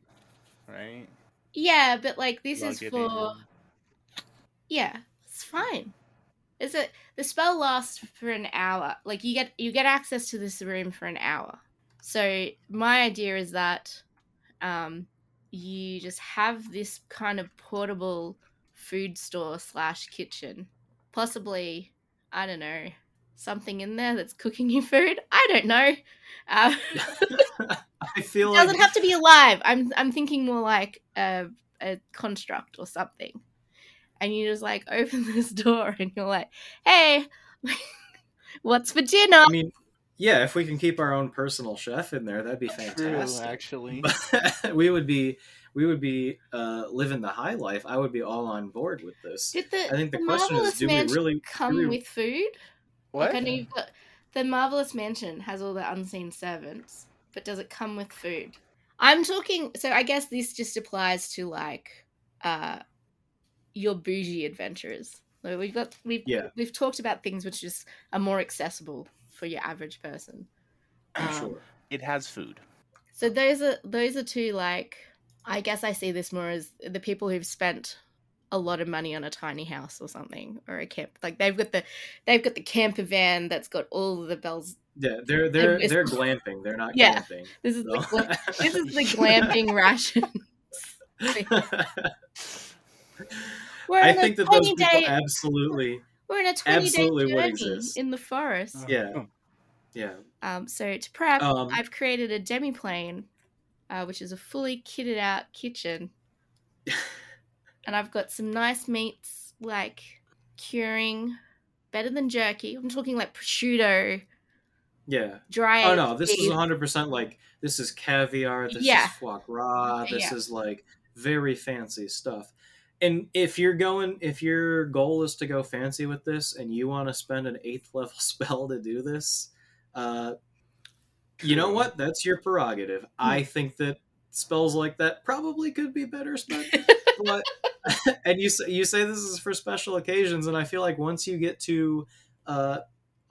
right? yeah, but like this Plug is for in. Yeah, it's fine. Is it the spell lasts for an hour? Like you get you get access to this room for an hour. So my idea is that um, you just have this kind of portable food store slash kitchen, possibly I don't know something in there that's cooking you food. I don't know. Uh, I feel it doesn't like have to be alive. I'm I'm thinking more like a a construct or something. And you just like open this door and you're like, "Hey, what's for dinner?" I mean, yeah, if we can keep our own personal chef in there, that'd be True, fantastic. actually. we would be we would be uh, living the high life. I would be all on board with this. Did the, I think the, the question marvelous is, do we mansion really come we- with food? What? Like I know you've got the marvelous mansion has all the unseen servants, but does it come with food? I'm talking. So I guess this just applies to like uh your bougie adventurers. Like we've got we've Yeah. we've talked about things which just are more accessible for your average person. Um, sure. It has food. So those are those are two like I guess I see this more as the people who've spent a lot of money on a tiny house or something or a camp. Like they've got the they've got the camper van that's got all the bells. Yeah, they're they're it's- they're glamping. They're not Yeah. camping. This is the So- gla- this is the glamping ration. We're I think that those people day absolutely, we're in a twenty absolutely day journey in the forest. yeah, Oh, yeah. Um, so to prep, Um, I've created a demiplane, uh, which is a fully kitted out kitchen, and I've got some nice meats like curing, better than jerky. I'm talking like prosciutto, Yeah. dry. Oh no, this is 100% like this is caviar, this Yeah. is foie gras, this Yeah. is like very fancy stuff. And if you're going if your goal is to go fancy with this and you want to spend an 8th level spell to do this, uh you know what? That's your prerogative. I think that spells like that probably could be better spent. but and you say, you say this is for special occasions and I feel like once you get to uh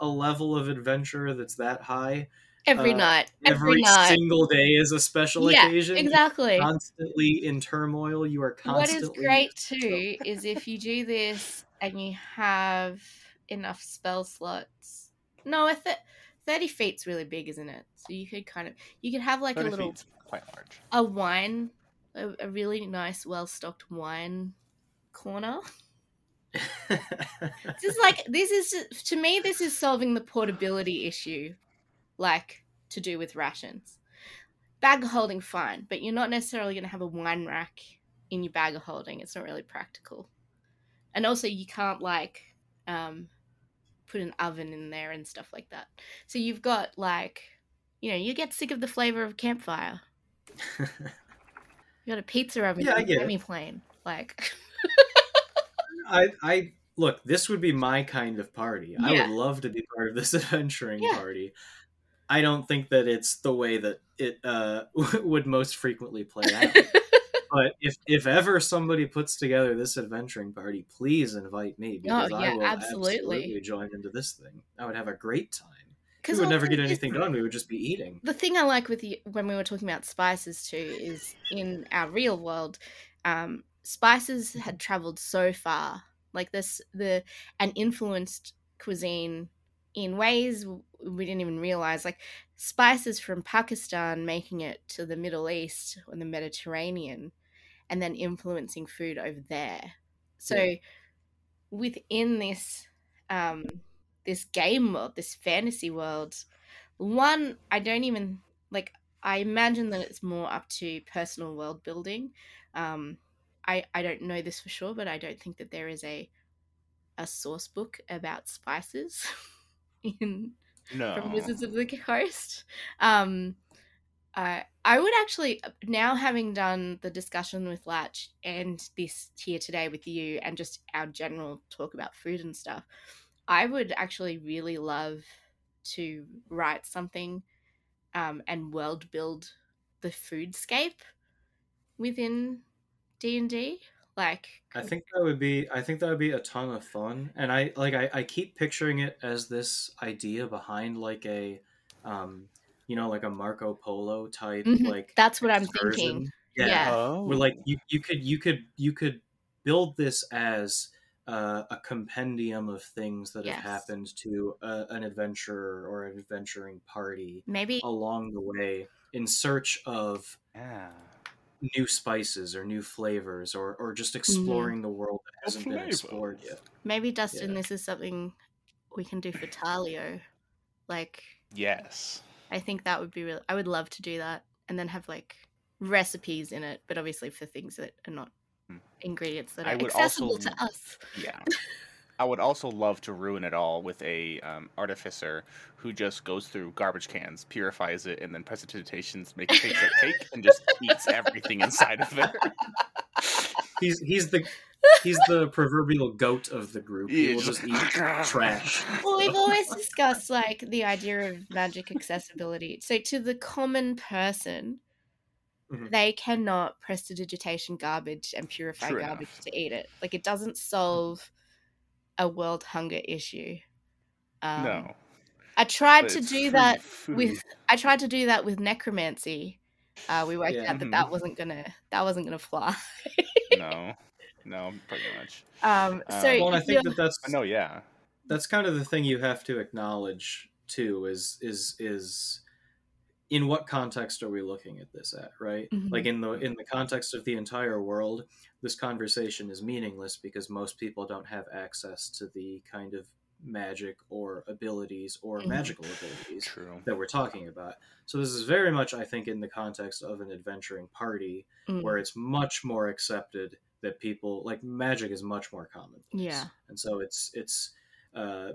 a level of adventure that's that high, every uh, night, every, every night. single day is a special yeah, occasion. exactly. Constantly in turmoil, you are constantly. is great too is if you do this and you have enough spell slots. No, I th- thirty feet's really big, isn't it? So you could kind of you could have like a little quite large. a wine, a, a really nice, well stocked wine corner. This is like this is to me this is solving the portability issue, like to do with rations. Bag of holding fine, but you're not necessarily going to have a wine rack in your bag of holding. It's not really practical, and also you can't like um, put an oven in there and stuff like that. So you've got like, you know, you get sick of the flavor of campfire. You got a pizza oven Yeah, I get semi plane. Like, I, I look. This would be my kind of party. I would love to be part of this adventuring Yeah. party. I don't think that it's the way that it uh, would most frequently play out. but if if ever somebody puts together this adventuring party, please invite me because Oh, I will absolutely. absolutely join into this thing. I would have a great time. We would never get anything done. We would just be eating. the thing I like with you when we were talking about spices too is in our real world, um, spices had traveled so far, like this the and influenced cuisine in ways we didn't even realize. Like spices from Pakistan making it to the Middle East and the Mediterranean, and then influencing food over there. So Yeah. within this um, this game world, this fantasy world, one I don't even like. I imagine that it's more up to personal world building. Um, I I don't know this for sure, but I don't think that there is a a source book about spices in No. from Wizards of the Coast. Um, I I would actually now having done the discussion with Latch and this here today with you, and just our general talk about food and stuff. I would actually really love to write something um, and world build the foodscape within D and D. Like, I think that would be I think that would be a ton of fun. And I like I, I keep picturing it as this idea behind like a um you know like a Marco Polo type Mhm, like that's what I'm thinking. Yeah. Yeah. Oh. Where like you, you could you could you could build this as uh, a compendium of things that Yes. have happened to a, an adventurer or an adventuring party maybe along the way in search of Yeah. New spices or new flavors or, or just Mm-hmm. exploring the world that hasn't been explored yet. maybe Dustin, Yeah. this is something we can do for Talio. Like, Yes. I think that would be really. I would love to do that, and then have like recipes in it, but obviously for things that are not Hmm. ingredients that I are accessible also- to us. Yeah. I would also love to ruin it all with a um, artificer who just goes through garbage cans, purifies it, and then prestidigitations make it taste like cake and just eats everything inside of it. He's he's the he's the proverbial goat of the group. He will just- just eat trash. Well, we've always discussed like the idea of magic accessibility. So to the common person, Mhm. they cannot prestidigitation garbage and purify True garbage enough. to eat it. Like it doesn't solve a world hunger issue. Um, no. I tried but to do free that food. with I tried to do that with necromancy. Uh, we worked Yeah. out that that wasn't gonna that wasn't gonna fly. no. No, pretty much. Um, so Uh, Well, I think that that's But no, yeah. that's kind of the thing you have to acknowledge too is is is in what context are we looking at this at right Mhm. like in the in the context of the entire world this conversation is meaningless because most people don't have access to the kind of magic or abilities or Mhm. magical abilities True. that we're talking about so this is very much i think in the context of an adventuring party Mm, where it's much more accepted that people like magic is much more common yeah, and so it's it's uh,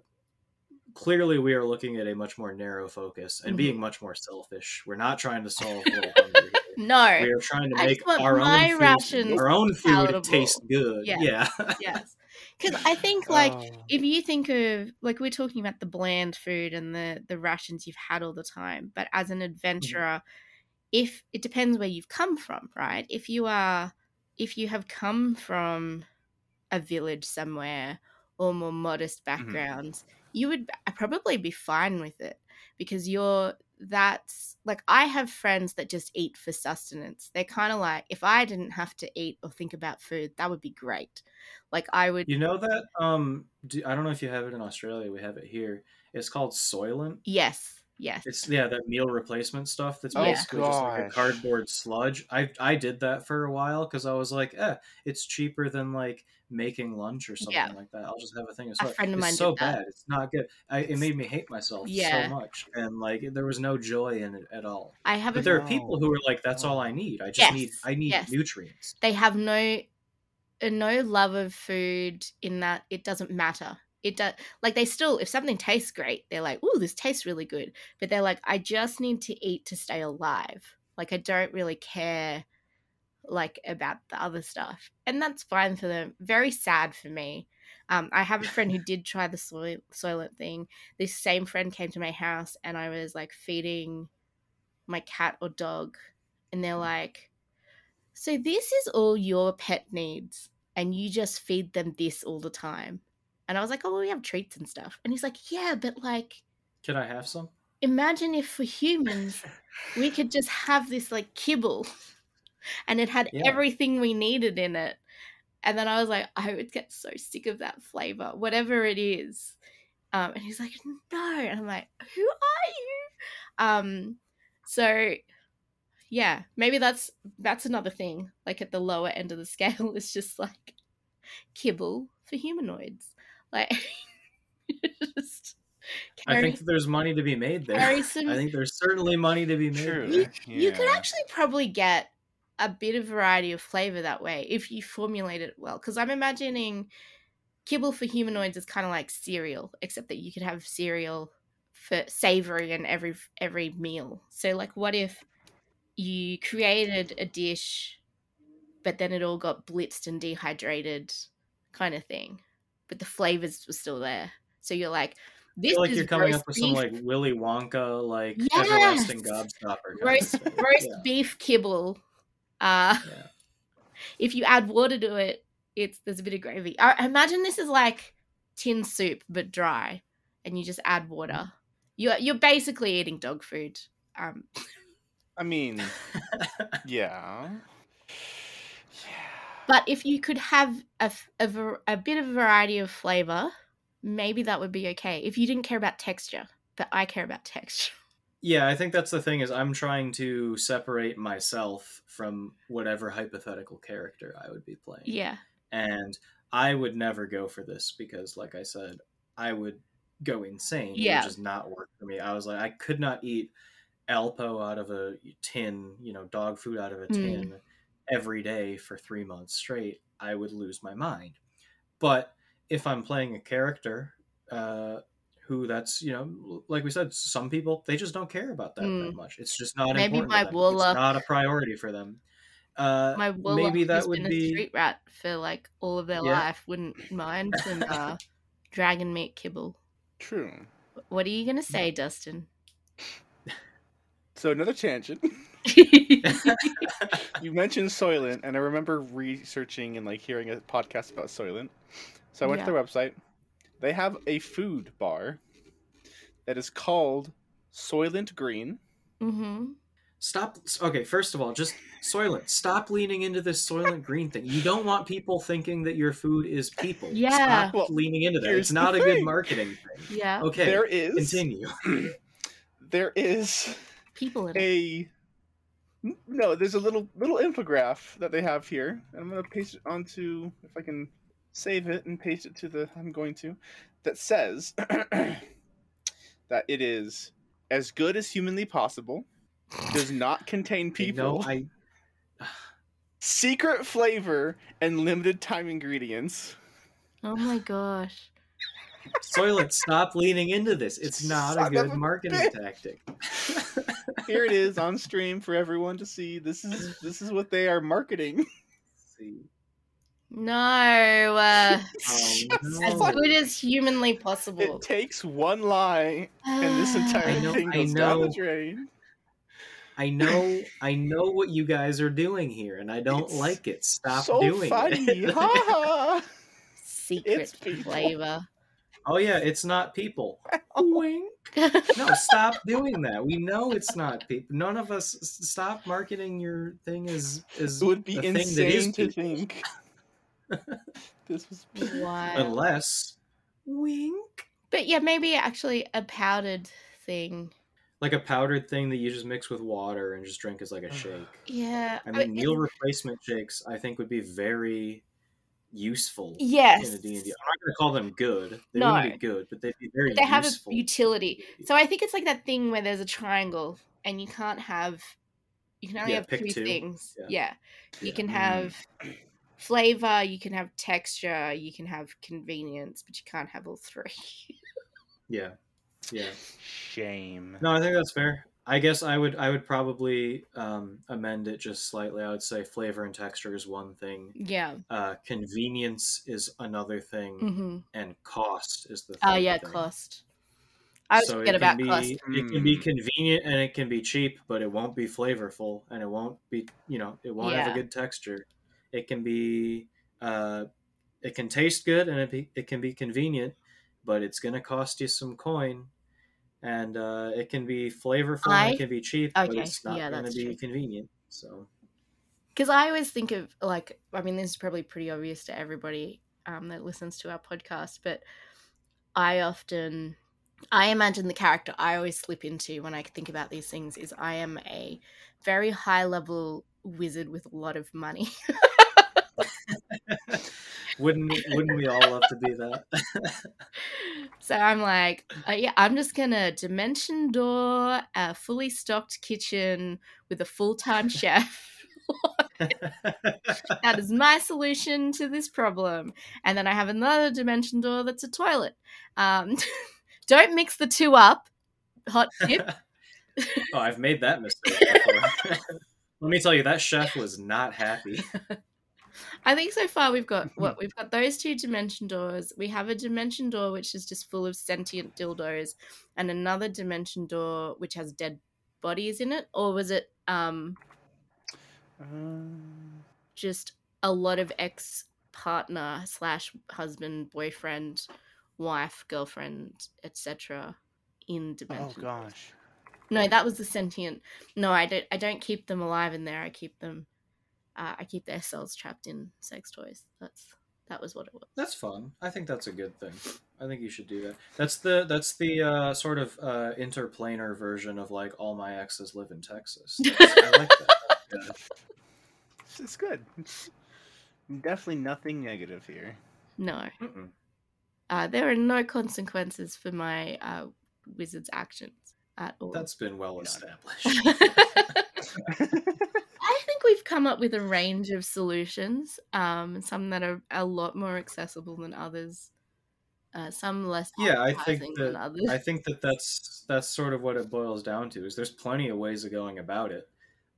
clearly we are looking at a much more narrow focus and Mhm. being much more selfish. We're not trying to solve world hunger. here. No, We are trying to I make want our my own food, rations our own food palatable. taste good. Yeah. Yeah, yes, because I think like Oh. if you think of like we're talking about the bland food and the the rations you've had all the time but as an mm-hmm. adventurer if it depends where you've come from right if you are if you have come from a village somewhere or more modest mm-hmm. backgrounds you would uh, probably be fine with it because you're that's like i have friends that just eat for sustenance they're kind of like if i didn't have to eat or think about food that would be great like i would you know that. Um, do, I don't know if you have it in Australia. We have it here. It's called Soylent. Yes, yes. It's yeah, that meal replacement stuff. That's Oh, basically just like a cardboard sludge. I I did that for a while because I was like, eh, it's cheaper than like making lunch or something Yeah. like that. I'll just have a thing of A friend of it's so did that. bad. It's not good. I, it made me hate myself Yeah. so much, and like there was no joy in it at all. I have But there are people who are like, that's all I need. I just Yes, need I need yes. nutrients. they have no uh, no love of food in that it doesn't matter. It does like they still if something tastes great, they're like, "Ooh, this tastes really good." But they're like, "I just need to eat to stay alive." Like I don't really care like about the other stuff. And that's fine for them. Very sad for me. Um, I have a friend who did try the soil soylent thing. This same friend came to my house and I was like feeding my cat or dog and they're like, So this is all your pet needs and you just feed them this all the time. And I was like, Oh, well, we have treats and stuff. And he's like, Yeah, but like Can I have some? imagine if for humans we could just have this like kibble and it had Yeah. everything we needed in it And then I was like, I would get so sick of that flavor, whatever it is. Um, and he's like, no. And I'm like, who are you? Um, so yeah, maybe that's that's another thing. Like at the lower end of the scale, it's just like kibble for humanoids. Like just I think there's money to be made there. some I think there's certainly money to be made. True. there. you, you could actually probably get a bit of variety of flavor that way if you formulate it well. Because I'm imagining kibble for humanoids is kind of like cereal, except that you could have cereal for savory in every every meal. So like, what if you created a dish, but then it all got blitzed and dehydrated, kind of thing, but the flavors were still there. So you're like, I this feel like is you're coming roast up with some beef like Willy Wonka, like Yes! everlasting gobstopper. roast roast Yeah, beef kibble. Uh, yeah. if you add water to it, it's there's a bit of gravy. I imagine this is like tin soup but dry, and you just add water. You're you're basically eating dog food. Um, I mean, yeah. But if you could have a, a, a bit of a variety of flavor, maybe that would be okay. If you didn't care about texture, but I care about texture. Yeah, I think that's the thing is I'm trying to separate myself from whatever hypothetical character I would be playing. Yeah, And I would never go for this because like I said, I would go insane. It Yeah. would just not work for me. I was like I could not eat Alpo out of a tin, you know, dog food out of a Mm. Tin every day for 3 months straight. I would lose my mind. But if I'm playing a character uh who that's you know like we said some people they just don't care about that, that Mm. much it's just not Maybe important my to them. It's not a priority for them uh my Wolof maybe that who's would been a street rat for like all of their Yeah. life wouldn't mind some uh, dragon meat kibble. True. What are you gonna say, Dustin? So another tangent. you mentioned Soylent, and I remember researching and like hearing a podcast about Soylent. So I went to their website. They have a food bar that is called Soylent Green. mm-hmm. Stop. Okay, first of all, just Soylent. Stop leaning into this Soylent Green thing. You don't want people thinking that your food is people. Yeah. Stop Well, leaning into that. It's the not a good marketing thing. Yeah, Okay, there is continue. there is people in it. A no. There's a little little infograph that they have here. and I'm gonna paste it onto if I can save it and paste it to the. I'm going to that says that it is as good as humanly possible. Does not contain people. No, I. Secret flavor and limited time ingredients. Oh my gosh. Soylent, stop leaning into this. It's not a Son of good a marketing bitch. tactic. Here it is on stream for everyone to see. This is this is what they are marketing. No, uh, Oh, as good as humanly possible. It takes one lie and this entire know- thing I goes down the drain. I know, I know what you guys are doing here, and I don't It's like it. Stop so doing funny. it. Ha ha. Secret flavor. Oh yeah, it's not people. Wink. No, stop doing that. We know it's not people. None of us stop marketing your thing as as It would be a thing that is insane to people. think. this was Wow. unless wink But yeah, maybe actually a powdered thing. like a powdered thing that you just mix with water and just drink as like a shake. Yeah. I I mean, mean, meal replacement shakes I think would be very useful yes. in a D&D. I'm not going to call them good. They No. wouldn't be good, but they'd be very But they have a utility. So I think it's like that thing where there's a triangle and you can't have you can only Yeah, have pick two, two. things. Yeah. Yeah. You Yeah. can Mm. have flavor, you can have texture, you can have convenience, but you can't have all three. Yeah. Yeah. shame. No, I think that's fair. I guess I would I would probably um, amend it just slightly. I would say flavor and texture is one thing. yeah. Uh, convenience is another thing, hmm and cost is the. Oh third yeah, thing. cost. I always So forget it about can be, cost. It can be Mm. convenient and it can be cheap, but it won't be flavorful and it won't be you know it won't have a good texture. It can be uh, it can taste good and it be, it can be convenient, but it's gonna cost you some coin. And uh, it can be flavorful and I- it can be cheap, but it's not yeah, going to be true. convenient. So because I always think of like I mean this is probably pretty obvious to everybody um, that listens to our podcast, but I often I imagine the character I always slip into when I think about these things is I am a very high level wizard with a lot of money. wouldn't wouldn't we all love to be that? so I'm like, uh, yeah, I'm just gonna dimension door a fully stocked kitchen with a full time chef. that is my solution to this problem. And then I have another dimension door that's a toilet. Um, don't mix the two up. Hot tip. oh, I've made that mistake before. Let me tell you, that chef was not happy. I think so far we've got what we've got those two dimension doors. We have a dimension door which is just full of sentient dildos, and another dimension door which has dead bodies in it. Or was it um, um... just a lot of ex partner slash husband, boyfriend, wife, girlfriend, etc. in dimension. Oh gosh. No, that was the sentient. No, I don't. I don't keep them alive in there. I keep them uh, I keep their cells trapped in sex toys. That's that was what it was. That's fun. I think that's a good thing. I think you should do that. That's the that's the uh, sort of uh, interplanar version of like all my exes live in Texas. I like that. Yeah. It's good. Definitely nothing negative here. No. Uh, there are no consequences for my uh, wizard's actions at all. That's been well established we've come up with a range of solutions. Um, some that are a lot more accessible than others. Uh, some less. Yeah, I think that I think that that's that's sort of what it boils down to. Is there's plenty of ways of going about it,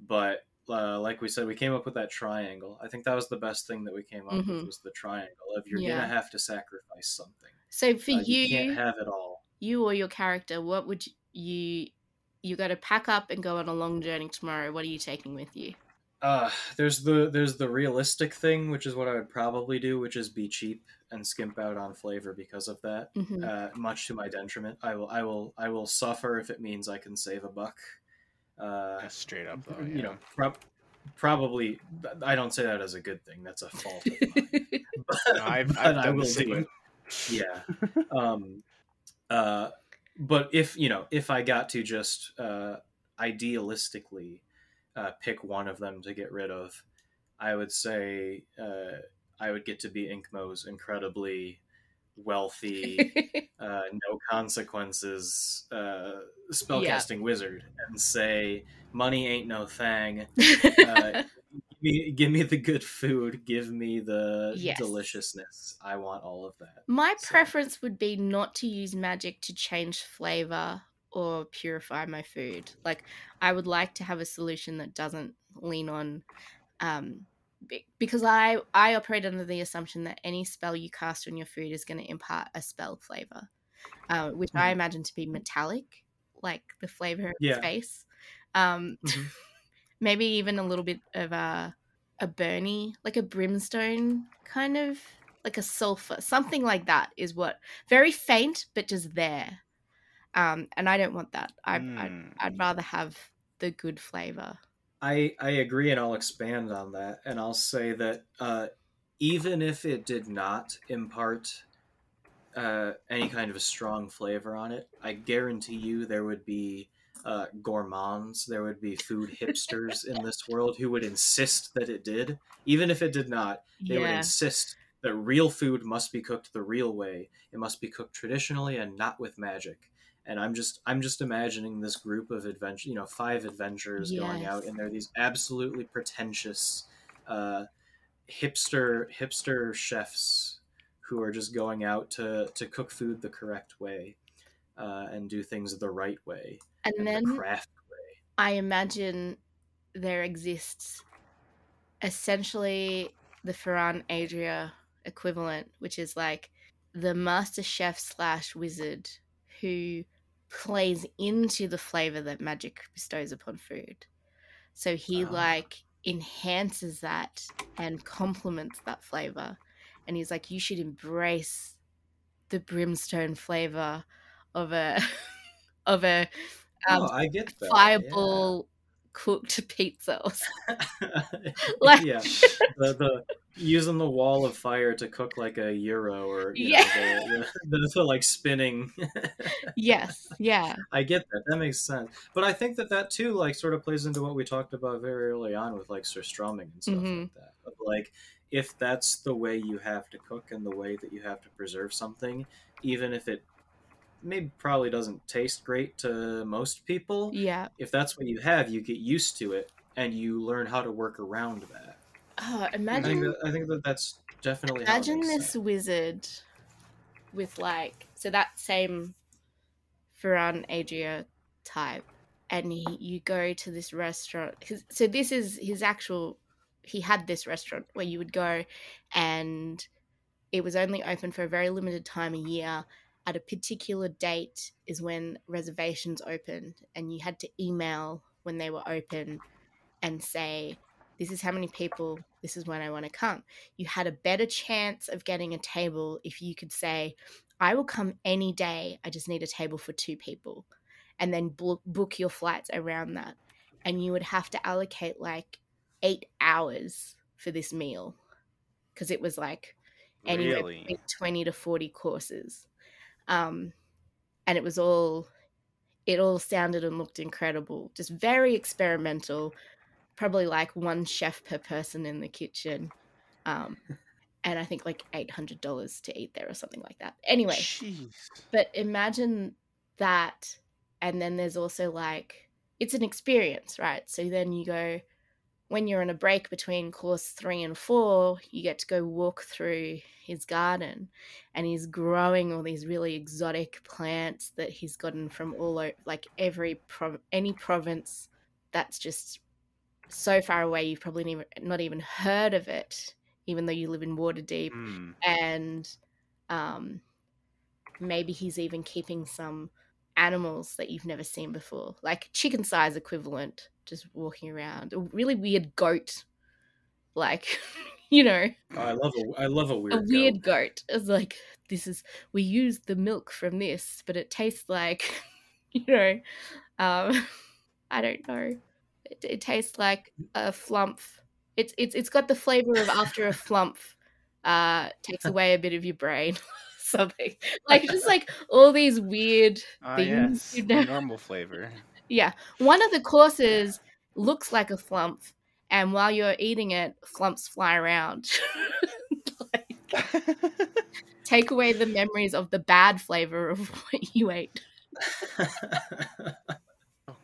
but uh, like we said, we came up with that triangle. I think that was the best thing that we came up mm-hmm. with was the triangle of you're yeah. gonna have to sacrifice something. So for uh, you, you can't have it all. You or your character, what would you? You got to pack up and go on a long journey tomorrow. What are you taking with you? Uh, there's the there's the realistic thing, which is what I would probably do, which is be cheap and skimp out on flavor because of that. Mm-hmm. Uh, much to my detriment, I will I will I will suffer if it means I can save a buck. Uh, That's straight up, though. You know, pro- probably I don't say that as a good thing. That's a fault of mine. but, no, I've, I've I will do it. Yeah. um. Uh. But if you know, if I got to just uh, idealistically uh, pick one of them to get rid of, I would say uh, I would get to be Inkmo's incredibly wealthy, uh, no consequences uh, spellcasting yeah. wizard and say, "Money ain't no thing. Uh, give, me, give, me, the good food. Give me the yes. deliciousness. I want all of that." My so. preference would be not to use magic to change flavor or purify my food. Like I would like to have a solution that doesn't lean on um because I I operate under the assumption that any spell you cast on your food is going to impart a spell flavor, uh, which mm. I mm-hmm. imagine to be metallic, like the flavor of yeah. space. Um, mm-hmm. maybe even a little bit of a a burny, like a brimstone kind of, like a sulfur, something like that is what very faint but just there. Um, and I don't want that. I, mm. I'd, I'd rather have the good flavor. I I agree, and I'll expand on that, and I'll say that uh, even if it did not impart uh, any kind of a strong flavor on it, I guarantee you there would be uh, gourmands, there would be food hipsters in this world who would insist that it did, even if it did not. They yeah. would insist that real food must be cooked the real way. It must be cooked traditionally and not with magic and i'm just i'm just imagining this group of adventure you know five adventurers yes. going out and they're these absolutely pretentious uh, hipster hipster chefs who are just going out to to cook food the correct way uh, and do things the right way and, and then the craft way i imagine there exists essentially the ferran adria equivalent which is like the master chef slash wizard who plays into the flavor that magic bestows upon food. So he like enhances that and complements that flavor. And he's like, you should embrace the brimstone flavor of a of a um, oh, I get that. fireball cooked pizza. Like- yeah, the, the using the wall of fire to cook like a gyro or Yeah. know, the, the, the, like spinning. yes, yeah, I get that. That makes sense. But I think that that too, like, sort of plays into what we talked about very early on with like surströmming and stuff Mhm. like that. Of, like, if that's the way you have to cook and the way that you have to preserve something, even if it maybe probably doesn't taste great to most people, yeah. if that's what you have, you get used to it and you learn how to work around that. Oh, I think imagine that, I think that that's definitely imagine this sense. wizard with like so that same Ferran Adria type, and he, you go to this restaurant. His, so this is his actual. He had this restaurant where you would go, and it was only open for a very limited time a year. At a particular date is when reservations opened, and you had to email when they were open and say, "This is how many people. This is when I want to come." you had a better chance of getting a table if you could say, I will come any day. I just need a table for two people. And then book, book your flights around that. And you would have to allocate like eight hours for this meal because it was like anywhere Really? between 20 to 40 courses. Um, and it was all, it all sounded and looked incredible. Just very experimental. Probably like one chef per person in the kitchen. Um, and I think like $800 to eat there or something like that. Anyway, Jeez. but imagine that. And then there's also like, it's an experience, right? So then you go, when you're on a break between course three and four, you get to go walk through his garden and he's growing all these really exotic plants that he's gotten from all over, like every, prov- any province that's just so far away, you've probably never, not even heard of it, even though you live in Waterdeep Hmm. and um, maybe he's even keeping some animals that you've never seen before, like chicken size equivalent, just walking around. A really weird goat, like you know, Oh, I love a I love a weird a weird goat. goat. It's like this is we use the milk from this, but it tastes like you know, um, I don't know. It, it tastes like a flumph. It's it's it's got the flavor of after a flumph uh, takes away a bit of your brain. Something like just like all these weird Ah, things. yes. you know? normal flavor. Yeah, one of the courses looks like a flumph, and while you're eating it, flumphs fly around. like, take away the memories of the bad flavor of what you ate.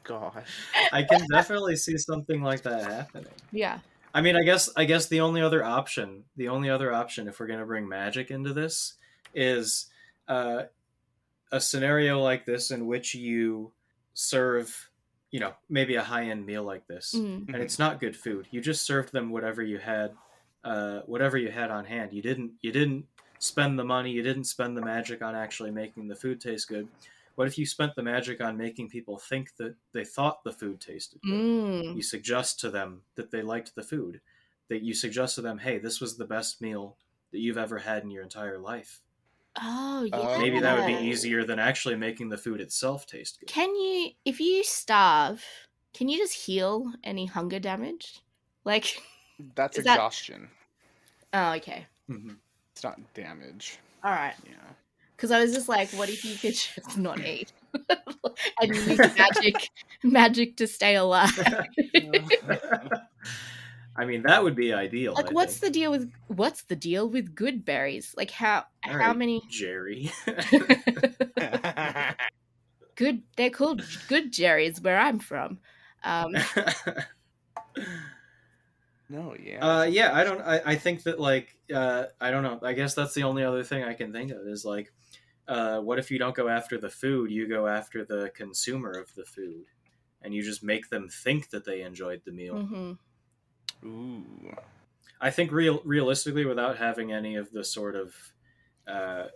Gosh. I can definitely see something like that happening. Yeah. I mean, I guess I guess the only other option, the only other option, if we're gonna bring magic into this, is uh, a scenario like this in which you serve, you know, maybe a high end meal like this, Mm. and it's not good food. You just served them whatever you had, uh, whatever you had on hand. You didn't you didn't spend the money. You didn't spend the magic on actually making the food taste good. What if you spent the magic on making people think that they thought the food tasted good? Mm. you suggest to them that they liked the food that you suggest to them hey this was the best meal that you've ever had in your entire life Oh, yeah. Oh. maybe that would be easier than actually making the food itself taste good Can you, if you starve, can you just heal any hunger damage? Like, That's Is that- exhaustion. oh, okay. Mhm. It's not damage. All right. Yeah. Because I was just like, what if you could just not eat and use magic, magic to stay alive? i mean that would be ideal like, I what's think. the deal with what's the deal with good berries? Like, how All how right, many jerry good? They're called good berries where I'm from. Um, no, yeah. uh yeah i don't i, I think that like uh i don't know i guess that's the only other thing i can think of is like uh what if you don't go after the food you go after the consumer of the food and you just make them think that they enjoyed the meal mhm. Ooh. I think real realistically, without having any of the sort of, uh,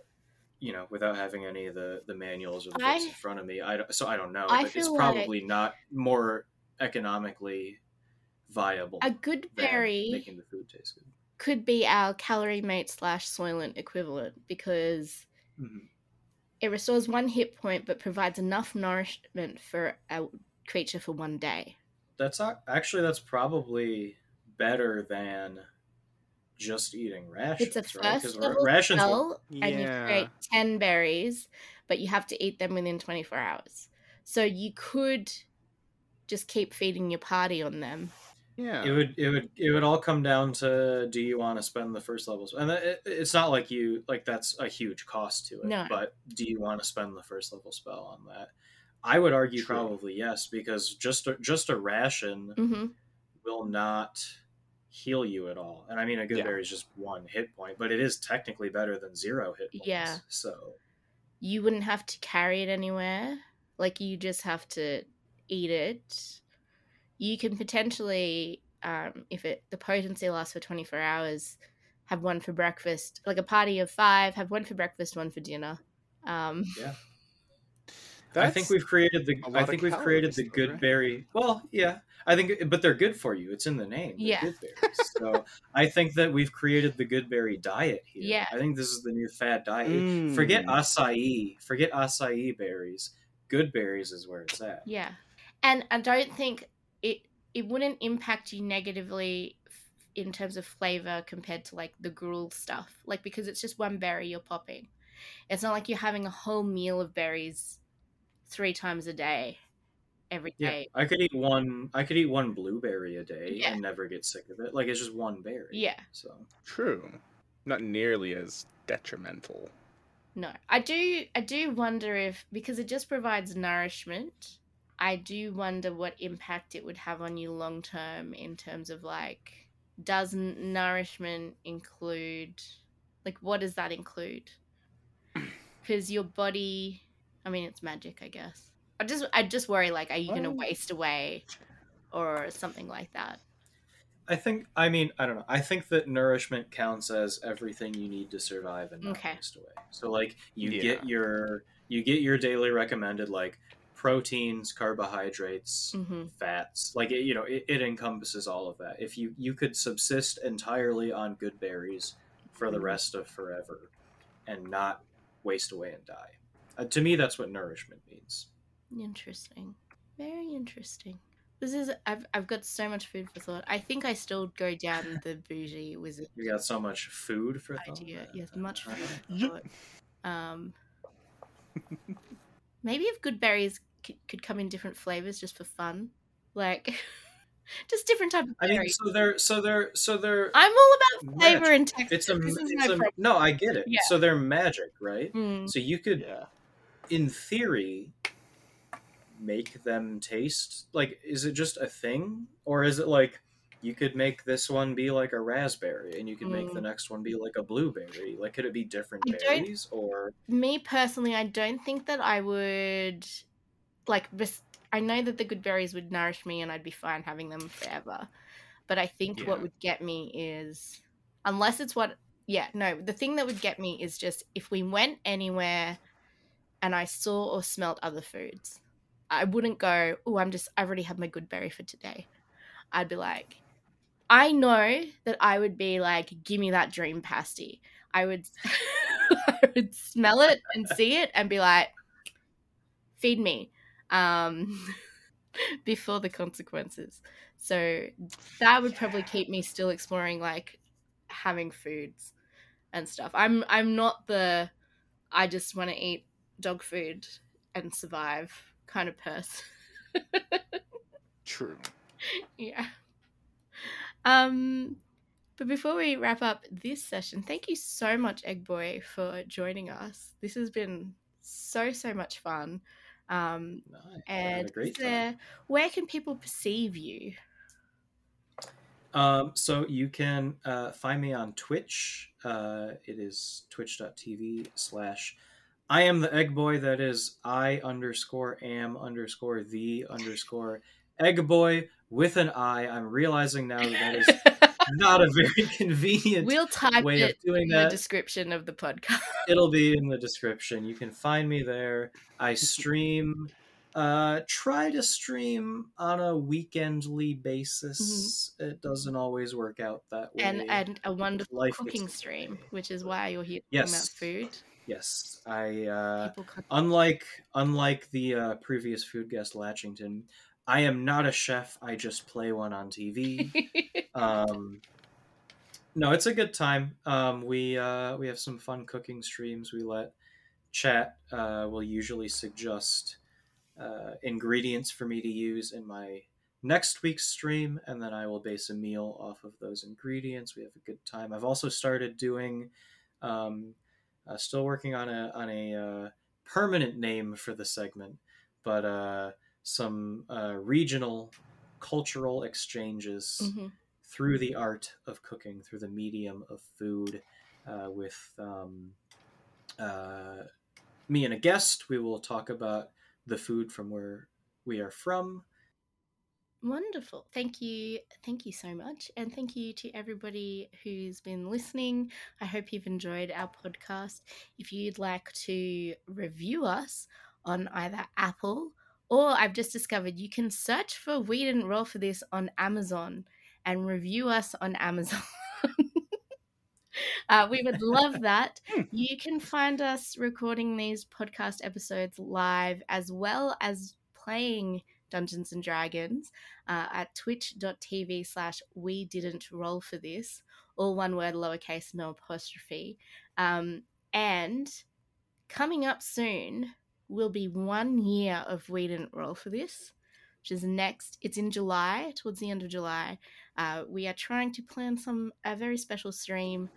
you know, without having any of the the manuals or the books I- in front of me, I so I don't know. I but it's probably not more economically viable A good berry making the food taste good. could be our calorie mate slash soylent equivalent because Mhm. It restores one hit point but provides enough nourishment for a creature for one day. that's ac- actually that's probably better than just eating rations. It's a right? first ra- level rations. spell, and you create ten berries, but you have to eat them within twenty four hours. So you could just keep feeding your party on them. Yeah. It would it would it would all come down to do you want to spend the first levels and it, it's not like you like that's a huge cost to it No. but do you want to spend the first level spell on that I would argue True. probably yes because just a, just a ration hmm will not heal you at all and I mean a good Yeah. berry is just one hit point but it is technically better than zero hit points Yeah. so You wouldn't have to carry it anywhere. Like you just have to eat it. You can potentially, um, if it the potency lasts for twenty four hours, have one for breakfast. Like a party of five, have one for breakfast, one for dinner. Um, I think we've created the I think we've created the good right? berry. Well, yeah, I think, but they're good for you. It's in the name. They're Yeah. good berries. So I think that we've created the good berry diet here. Yeah. I think this is the new fad diet. Forget Mm. acai. Forget acai berries. Good berries is where it's at. Yeah. And I don't think it it wouldn't impact you negatively in terms of flavor compared to like the gruel stuff. Like because it's just one berry you're popping. It's not like you're having a whole meal of berries three times a day every Yeah, day. I could eat one. I could eat one blueberry a day Yeah. and never get sick of it. Like it's just one berry. Yeah. So True. Not nearly as detrimental. No. I do I do wonder if because it just provides nourishment, I do wonder what impact it would have on you long term in terms of like does nourishment include like what does that include? Cuz your body I mean it's magic, I guess. I just I just worry like are you going to um. waste away or something like that? I think. I mean, I don't know. I think that nourishment counts as everything you need to survive and not Okay. waste away. So, like, you Yeah. get your you get your daily recommended like proteins, carbohydrates, Mhm. fats. Like, it, you know, it, it encompasses all of that. If you you could subsist entirely on good berries for the Mhm. rest of forever and not waste away and die. Uh, to me, that's what nourishment means. Interesting. Very interesting. This is I've I've got so much food for thought. I think I still go down the bougie wizard You got so much food for thought. idea. Yes, much food for thought. Um, maybe if good berries could, could come in different flavors just for fun, like just different type of I mean, so they're so they're so they're I'm all about flavor magic. and texture. it's a, it's a no i get it Yeah. so they're magic right Mm, so you could Yeah. in theory make them taste like is it just a thing or is it like you could make this one be like a raspberry and you could make the Mm. next one be like a blueberry like could it be different I berries or me personally, I don't think that I would like. I know that the good berries would nourish me, and I'd be fine having them forever. But I think what would get me is, unless it's what, yeah, no, the thing that would get me is just if we went anywhere, and I saw or smelt other foods, I wouldn't go. Oh, I'm just. I've already had my good berry for today. I'd be like, I know that I would be like, give me that dream pasty. I would, I would smell it and see it and be like, feed me, um, before the consequences. So that would probably keep me still exploring, like having foods and stuff. I'm I'm not the I just want to eat dog food and survive kind of person. True. yeah. Um, but before we wrap up this session, thank you so much, Egg Boy, for joining us. This has been so so much fun. Um, Nice. And where can people perceive you? Um, so you can uh, find me on Twitch. Uh, it is twitch.tv slash I am the egg boy. That is I underscore am underscore the underscore egg boy with an I. I'm realizing now that that is not a very convenient we'll type way of doing in the that. description of the podcast. It'll be in the description. You can find me there. I stream. Uh, try to stream on a weekendly basis. It doesn't always work out that way. and and a wonderful Life cooking stream, which is why you're here talking about food. yes, I uh, unlike unlike the uh, previous food guest Latchington, I am not a chef. I just play one on TV. um, no, it's a good time. Um, we uh, we have some fun cooking streams. We let chat uh, will usually suggest uh, ingredients for me to use in my next week's stream, and then I will base a meal off of those ingredients. We have a good time. I've also started doing, um, uh, still working on a on a uh, permanent name for the segment, but uh, some uh, regional cultural exchanges Mhm. through the art of cooking, through the medium of food, uh, with um, uh, me and a guest. We will talk about the food from where we are from. Wonderful. Thank you. Thank you so much. And thank you to everybody who's been listening. I hope you've enjoyed our podcast. If you'd like to review us on either Apple or I've just discovered you can search for We Didn't Roll for This on Amazon and review us on Amazon. uh, we would love that. You can find us recording these podcast episodes live as well as playing Dungeons and Dragons uh, at twitch.tv slash we didn't roll for this, all one word, lowercase, no apostrophe. Um, and coming up soon will be one year of we didn't roll for this, which is next. It's in July, towards the end of July. Uh, we are trying to plan some a very special stream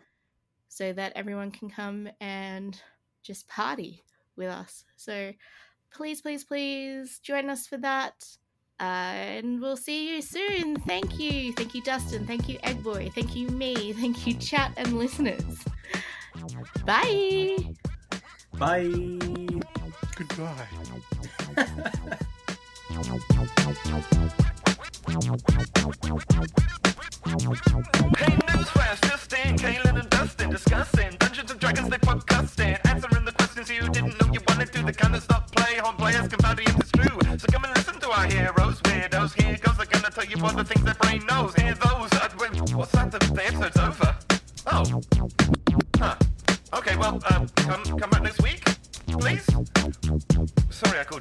so that everyone can come and just party with us. So please, please, please join us for that. Uh, and we'll see you soon. Thank you. Thank you, Dustin. Thank you, Eggboy. Thank you, me. Thank you, chat and listeners. Bye. Bye. Goodbye. Hey, newsflash, just in, Kaylin and Dustin discussing Dungeons and Dragons, they podcasting, answering the questions you didn't know you wanted to. The kind of stuff play home players find if it's true. So come and listen to our heroes, weirdos. Here goes, they're gonna tell you all the things their brain knows. Hear those? Uh, what's that? The,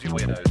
Sorry,